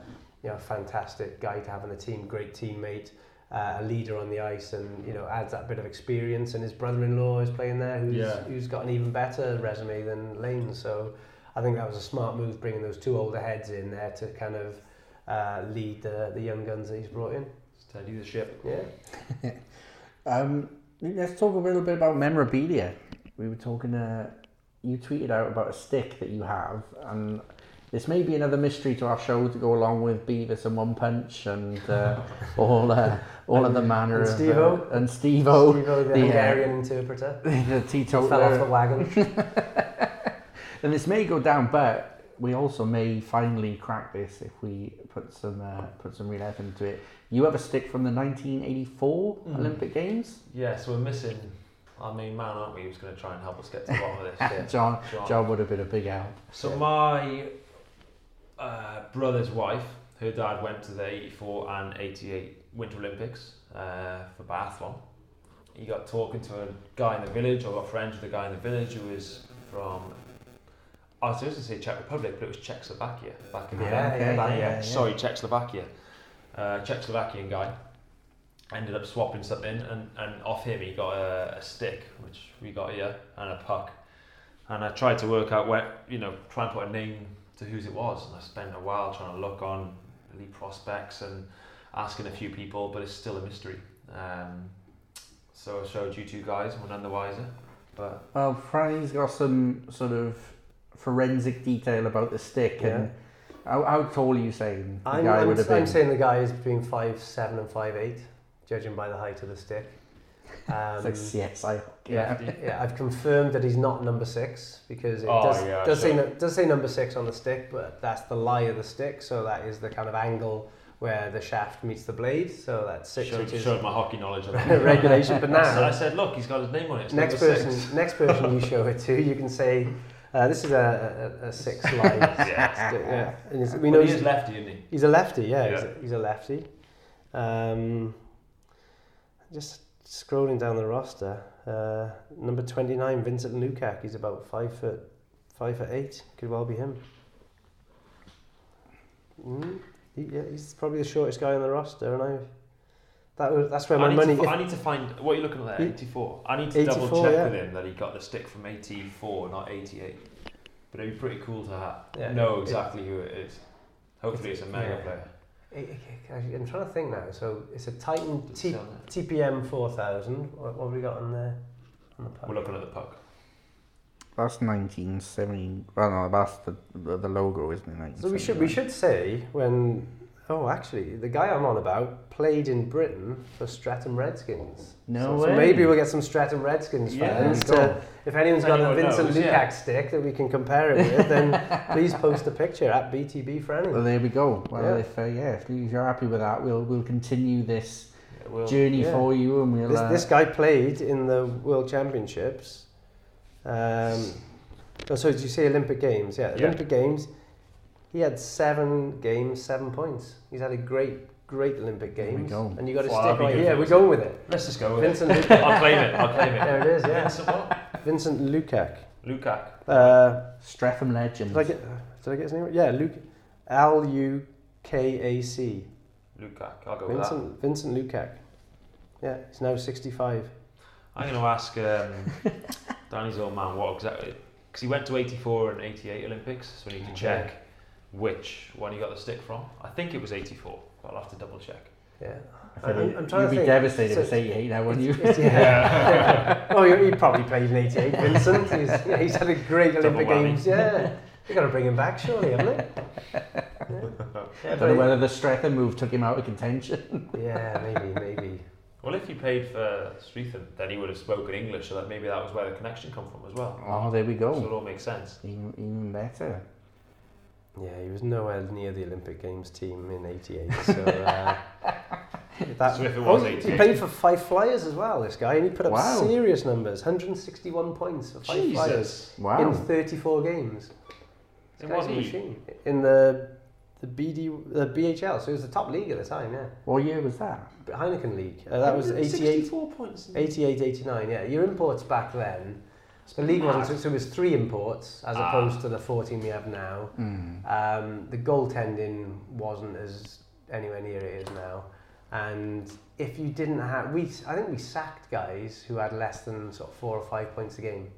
you know, fantastic guy to have on the team, great teammate uh, a leader on the ice and you know adds that bit of experience and his brother-in-law is playing there who's Yeah. who's got an even better resume than Layne so I think that was a smart move bringing those two older heads in there to kind of uh, lead the, the young guns that he's brought in steady the ship. yeah Um, let's talk a little bit about memorabilia. We were talking. Uh, you tweeted out about a stick that you have, and this may be another mystery to our show to go along with Beavis and One Punch and uh, all uh, all of the manner And of Steve-O. uh, and Steve-O, Steve-O, the the, uh, Hungarian interpreter the teetotaler fell off the wagon and this may go down, but we also may finally crack this if we put some uh, put some real effort into it. You have a stick from the 1984 Mhm. Olympic Games. Yes, we're missing our main man, aren't we? Who's going to try and help us get to the bottom of this. Yeah. John, John. John would have been a big help. So Yeah. my uh, brother's wife, her dad went to the 84 and 88 Winter Olympics uh, for biathlon. He got talking to a guy in the village, or got friends with a guy in the village who was from, I was going to say Czech Republic, but it was Czechoslovakia back in the Yeah, day. yeah, yeah, yeah. Sorry, Czechoslovakia. Uh, Czechoslovakian guy. Ended up swapping something, and, and off him he got a, a stick, which we got here, and a puck. And I tried to work out where, you know, try and put a name to whose it was. And I spent a while trying to look on elite prospects and asking a few people, but it's still a mystery. Um, so I showed you two guys, and we're none the wiser. But Well, Franny's got some sort of forensic detail about the stick. And how, how tall are you saying the I'm, guy I'm, would have been? I'm saying the guy is between five seven and five eight judging by the height of the stick um, it's like CSI. Yeah, yeah, I've confirmed that he's not number six because it Oh, does, yeah, does say sure. no- does say number six on the stick, but that's the lie of the stick. So that is the kind of angle where the shaft meets the blade. So that's six, showed, which is showed my hockey knowledge. of that. regulation. But I said, I said, look, he's got his name on it. It's next person, six. next person you show it to, you can say. Uh, this is a, a, a six line. Yeah. yeah. And we know he he's, is lefty, isn't he? he's a lefty. Yeah, He's, a, he's a lefty. Um, just scrolling down the roster, uh, number twenty-nine, Vincent Lukac. He's about five foot, five foot eight. Could well be him. Mm, he, yeah, he's probably the shortest guy on the roster, and I've That was, that's where I my money. to, I need to find what you're looking at there. 84. I need to double check yeah. with him that he got the stick from 84, not 88. But it'd be pretty cool to have Yeah. know exactly who it is. Hopefully, it's a mega Yeah. player. I'm trying to think now. So it's a Titan T, say on there? TPM 4000. What, what have we got on there? On the We're looking at the puck. That's 1970. Well, no, that's the, the, the logo, isn't it? So we should we should say when oh actually the guy I'm on about played in Britain for Streatham Redskins. No so, so maybe we'll get some Streatham Redskins Yeah, fans there to if anyone's got Anyone a Vincent knows, Lukac yeah. stick that we can compare it with, then please post a picture at BTB for Well, there we go. Well, Yeah. if uh, yeah, if you're happy with that, we'll we'll continue this Yeah, we'll- journey yeah. for you, and we'll. This, uh, this guy played in the World Championships. Um, oh, so did you say Olympic Games? Yeah, Yeah. Olympic Games. He had seven games, seven points. He's had a great, great Olympic There we Games. go. And you got to Well, stick be right good here. We're going with it. Let's just go with Vincent it. Lukac. I'll claim it. I'll claim it. there it is. Yeah, Vincent what? Vincent Lukac. Lukac. Uh, Streatham legend. did I get? Did I get his name? right? Yeah, Luke. L U K A C. Lukac. I'll go with that. Vincent Vincent Lukac. Yeah, he's now sixty-five. I'm going to ask um, Danny's old man what exactly. Because he went to 84 and 88 Olympics, so we need to check which one he got the stick from. I think it was 84, but I'll have to double check. Yeah. I feel I'm- you- trying you'd to be think. devastated So- if it's 88 now, wouldn't you? It's- yeah. oh, he he probably played in '88, Vincent. He's, yeah, he's had a great Double Olympic whammy. Games. Yeah, you got to bring him back, surely, haven't they? Yeah, I don't know whether the Streatham move took him out of contention. yeah maybe, maybe. Well, if he played for Streatham, then he would have spoken English, so that maybe that was where the connection come from as well. Oh, there we go. So it all makes sense. Even, even better. Yeah, he was nowhere near the Olympic Games team in '88. So, uh, that, So if it was oh, he played for Fife Flyers as well. This guy, and he put up Wow. serious numbers: 161 points for Fife Flyers Jesus. in 34 games. This In guy's what a league? machine. In the the BD, the BHL. So it was the top league at the time. Yeah. What year was that? Heineken League. Uh, that was 88, 64 points. 88, 89. Yeah, your imports back then. The league wasn't so, so it was three imports as Ah. opposed to the 14 we have now. Mm. Um, the goaltending wasn't as anywhere near it is now. And if you didn't have, we I think we sacked guys who had less than sort of four or five points a game.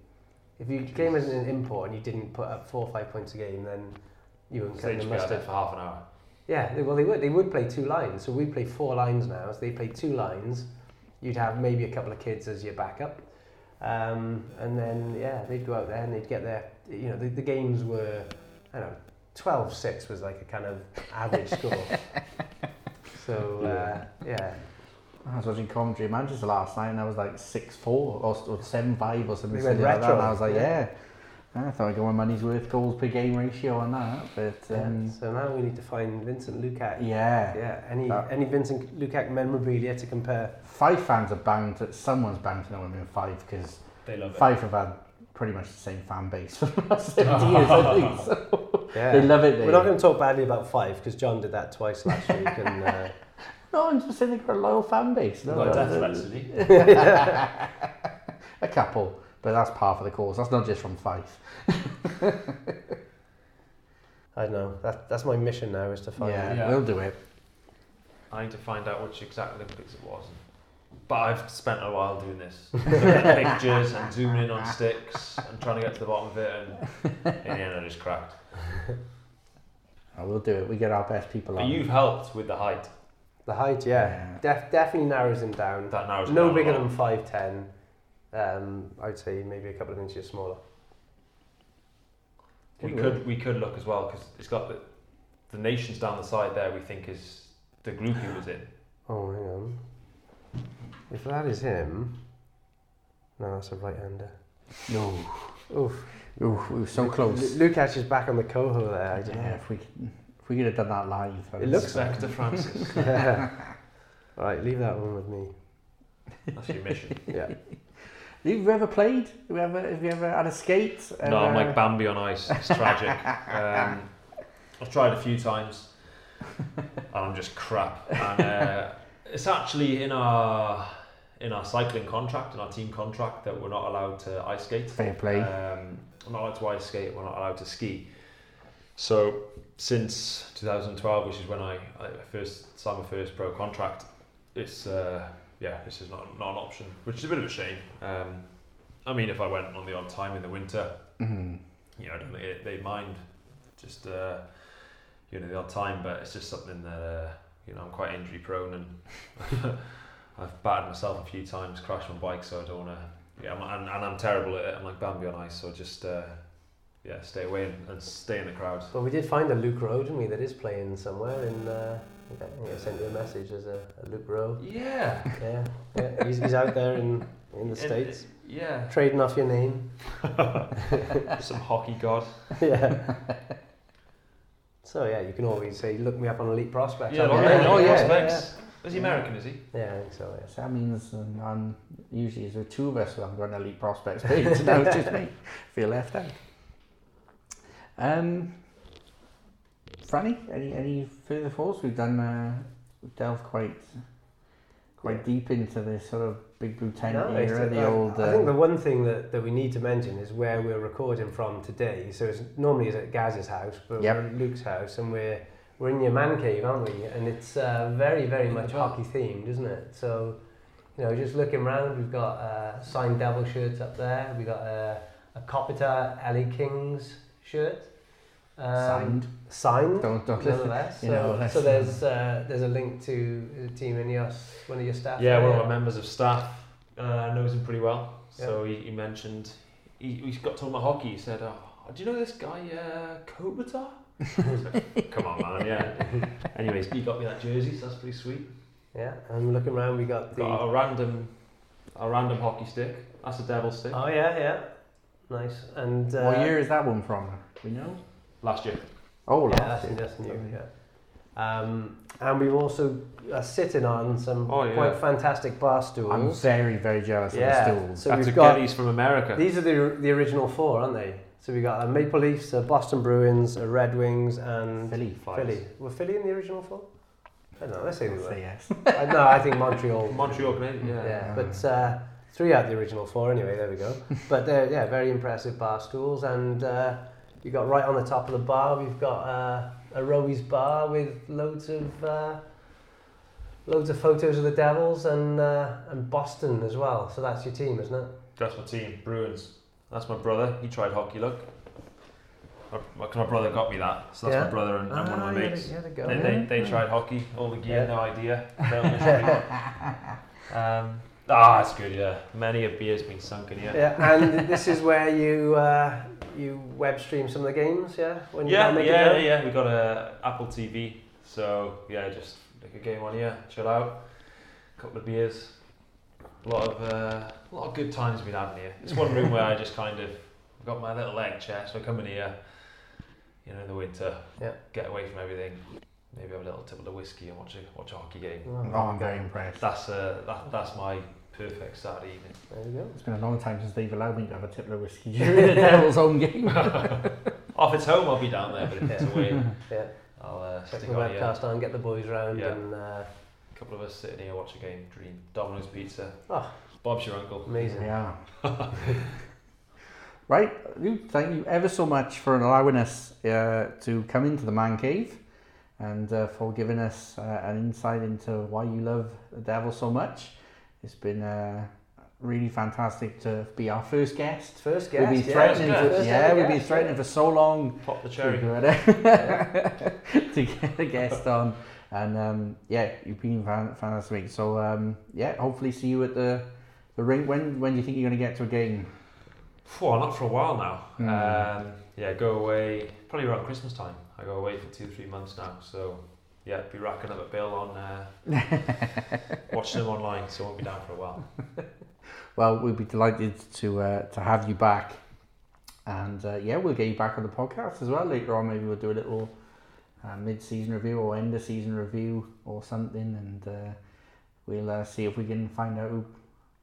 If you came as an import and you didn't put up four or five points a game, then you weren't So cutting they the just be out there mustard. for half an hour. Yeah, they, well they would. They would play two lines. So we play four lines now. So they play two lines. You'd have maybe a couple of kids as your backup, um, and then yeah, they'd go out there and they'd get their. You know, the, the games were, I don't know, 12-6 was like a kind of average score. So uh, yeah, I was watching commentary Manchester last night and I was like 6 4 or, or 7 5 or something We went silly like that. And I was like, yeah. yeah. I thought I got my money's worth goals per game ratio on that. But yeah. um, So now we need to find Vincent Lukac. yeah. Yeah, any That- any Vincent Lukac memorabilia to compare? Fife fans are bound to, someone's bound to know him in Fife because They love it. Fife have had pretty much the same fan base for the last 70 years, I think. So Yeah. they love it there. We're not going to talk badly about Fife because John did that twice last week, and uh, No, I'm just saying they've got a loyal fan base. No, Got no, death no. threats, did he? a couple, but that's par for the course. That's not just from faith. I don't know. That, that's my mission now is to find. Yeah, Yeah. we'll do it. I need to find out which exact Olympics it was. But I've spent a while doing this. Looking at pictures and zooming in on sticks and trying to get to the bottom of it and in the end I just cracked. Oh, we'll do it. We get our best people But on. you've helped with the height. The height, yeah, Def, definitely narrows him down. That narrows it No down a bigger lot. than five ten. Um, I'd say maybe a couple of inches smaller. We could we could look as well because it's got the, the nations down the side there. We think is the group he was in. Oh, hang on. If that is him, no, that's a right-hander. No. Oof. Ooh, we were so Lu- close. Lu- Lukac is back on the coho there. I don't Yeah, know. if we could, if we could have done that live. that It was- looks Spectre Francis. Yeah. All right, leave that one with me. That's your mission. Yeah. Have you ever played? Have you ever, have you ever had a skate? No, I'm like Bambi on ice. It's tragic. Um, I've tried a few times, and I'm just crap. And uh, it's actually in our in our cycling contract, in our team contract, that we're not allowed to ice skate. Fair play. Um, we're not allowed to ice skate. We're not allowed to ski. So since 2012, which is when I, I first signed my first pro contract, it's uh, yeah, this is not not an option, which is a bit of a shame. Um, I mean, if I went on the odd time in the winter, Mhm. you know, I don't think they, they mind just uh, you know the odd time, but it's just something that uh, you know I'm quite injury prone and I've battered myself a few times, crashed my bike, so I don't want to. Yeah, I'm, and, and I'm terrible at it. I'm like Bambi on ice, so just uh, yeah, stay away and, and stay in the crowd. But we did find a Luke Rowe, didn't we, that is playing somewhere in. Uh, I think I sent you a message as a, a Luke Rowe. Yeah, Yeah, yeah. He's, he's out there in, in the And- States. yeah. Trading off your name. Some hockey god. yeah. So yeah, you can always say, look me up on Elite Prospects. Yeah, I'll well, yeah, it. oh, yeah, prospects. Is he American? Is he? Yeah, I think so, yeah. So that means um, I'm usually there's two of us who have got an elite prospects page. so now it's just me. Feel left out. Um, Franny, any any further thoughts? We've done uh, we've delved quite quite Yeah. deep into this sort of Big Blue Tent No, era, the I, old. I think the uh, one thing that, that we need to mention is where we're recording from today. So it's normally it's at Gaz's house, but Yep. we're at Luke's house, and we're we're in your man cave, aren't we? And it's uh, very very much hockey themed, isn't it? So you know, just looking around, we've got uh, signed Devil shirts up there. We've got a, a Kopitar LA Kings shirt. Um, signed. Signed. Don't don't. Nonetheless, you so, know, that's, so there's uh, there's a link to the team Ineos, one of your staff. Yeah, there, one of our members of staff uh, knows him pretty well. Yeah. So he, he mentioned he, he got told about hockey. He said, oh, "Do you know this guy, uh, Kopitar?" Like, Come on, man. Yeah. Anyways, he got me that jersey, so that's pretty sweet. Yeah, and looking around, we got the. Got a random, a random hockey stick. That's a devil stick. Oh yeah, yeah, nice. And uh, what year is that one from? We know. Last year. Oh, Yeah, last that's, year. that's new. Yeah. Um, and we've also uh, sitting on some Oh, yeah. quite fantastic bar stools. I'm stools. very very jealous Yeah, of the stools. So That's we've got Geddes from America. these are the the original four, aren't they? So we got a Maple Leafs, a Boston Bruins, a Red Wings, and Philly. Flyers. Philly. Were Philly in the original four? I don't know. Let's say they I'll were. say yes. uh, no, I think Montreal. Montreal Canadiens. Yeah. Yeah, but uh, three out of the original four anyway. There we go. But uh, yeah, very impressive bar stools, and uh, you got right on the top of the bar. We've got uh, a Rowie's bar with loads of uh, loads of photos of the Devils and uh, and Boston as well. So that's your team, isn't it? That's my team, Bruins. That's my brother. He tried hockey. Look. My, my, brother got me that, so that's Yeah. my brother and, and one of my mates. Yeah, you go. They, they, they tried hockey, all the gear, Yeah. no idea. Um, ah, it's good, yeah. Many a beer's been sunk in here. Yeah, and this is where you uh, you web stream some of the games, yeah. When you yeah, can't make it yeah, yeah. We got a Apple TV, so yeah, just like a game on here, chill out, a couple of beers. A lot of uh, a lot of good times we've been having here. It's one room where I just kind of got my little leg chair, so I come in here, you know, in the winter, Yeah. get away from everything, maybe have a little tip of whiskey and watch a watch a hockey game. Oh, Oh, I'm very impressed. That's uh, that, that's my perfect Saturday evening. There you go. It's been a long time since they've allowed me to have a tipple of whiskey during the Devils home game. Off it's home, I'll be down there, but if it's away, Yeah. I'll uh, Check stick the on here. webcast on, get the boys round, Yeah. and uh, A couple of us sitting here, watch a game, dream. Domino's Pizza. Oh. Bob's your uncle. amazing. Yeah. right, Luke, thank you ever so much for allowing us uh, to come into the man cave and uh, for giving us uh, an insight into why you love the devil so much. It's been uh, really fantastic to be our first guest. First we've guest, been yeah. threatening, First for, yeah, we've been threatening for so long Pop the to cherry. get, to get a guest on. And um, yeah, you've been fantastic. So um, yeah, hopefully see you at the the rink. When when do you think you're going to get to a game? Well, not for a while now. Hmm. Um, yeah, go away probably around Christmas time. I go away for two, three months now. So yeah, be racking up a bill on uh, watching them online. So I won't be down for a while. Well, we'd be delighted to uh, to have you back, and uh, yeah, we'll get you back on the podcast as well later on. Maybe we'll do a little uh, mid-season review or end of season review or something, and uh, we'll uh, see if we can find out who,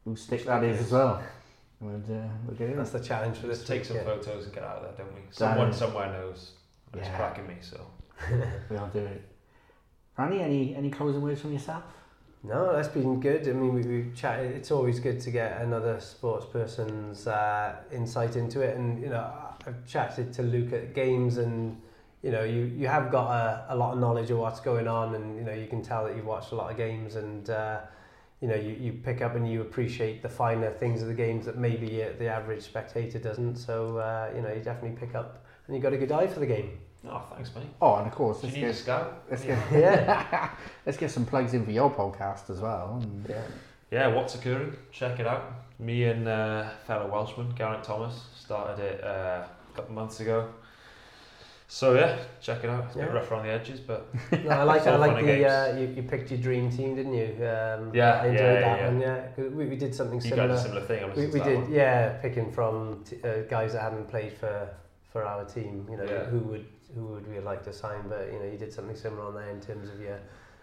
who stick that is as well. We'll, uh, we'll get it. That's the challenge for this. Let's take some week, photos and get out of there, don't we? Someone is- somewhere knows. and It's cracking me. So We'll do it. Randy, any any closing words from yourself? No, that's been good. I mean, we, we've chatted. It's always good to get another sports person's uh, insight into it. And you know, I've chatted to Luke at games, and you know, you, you have got a, a lot of knowledge of what's going on, and you know, you can tell that you've watched a lot of games, and uh, you know, you, you pick up and you appreciate the finer things of the games that maybe uh, the average spectator doesn't. So uh, you know, you definitely pick up, and you've got a good eye for the game. Oh, thanks, mate. Oh, and of course, let's get, scout? let's Yeah. get, Yeah. let's get some plugs in for your podcast as well. And, Yeah. Yeah, what's occurring? Check it out. Me and uh, fellow Welshman Garrett Thomas started it uh, a couple months ago. So yeah, check it out. It's a bit Yeah. rough around the edges, but No, I like It's I like the uh, you, you picked your dream team, didn't you? Um, Yeah, I enjoyed yeah, that yeah. one. Yeah, 'Cause we, we did something you similar. a similar thing. I'm We, we did, one. yeah, picking from t- uh, guys that hadn't played for for our team. You know, Yeah. who would who would we like to sign? But you know, you did something similar on there in terms of your.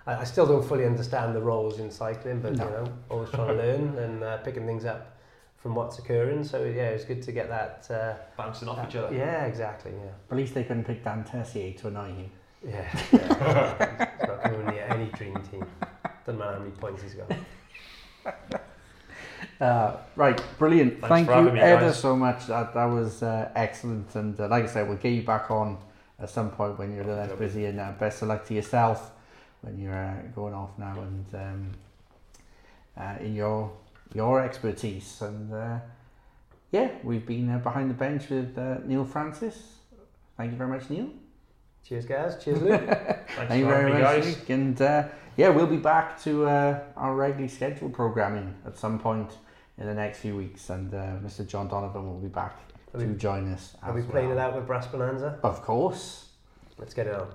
I, I still don't fully understand the roles in cycling, but No. you know, always trying to learn and uh, picking things up from what's occurring. So yeah, it's good to get that. Uh, Bouncing off that- each other. Yeah, exactly. Yeah. at least they couldn't pick Dan Tessier to annoy you. Yeah, yeah. it's not coming near any dream team. Doesn't matter how many points he's got. Uh, right, brilliant. Thanks Thank you having me, ever guys. so much. That that was uh, excellent. And uh, like I said, we'll get you back on at some point when you're less busy. And uh, best of luck to yourself when you're uh, going off now and um, uh, in your your expertise. And uh, yeah, we've been uh, behind the bench with uh, Neil Francis. Thank you very much, Neil. Cheers, guys. Cheers, Luke. Thank you very much, guys. Luke. And uh, yeah, we'll be back to uh, our regularly scheduled programming at some point in the next few weeks. And uh, Mr. John Donovan will be back to we, join us. are we well. it out with Brass Bonanza? Of course. Let's get it on.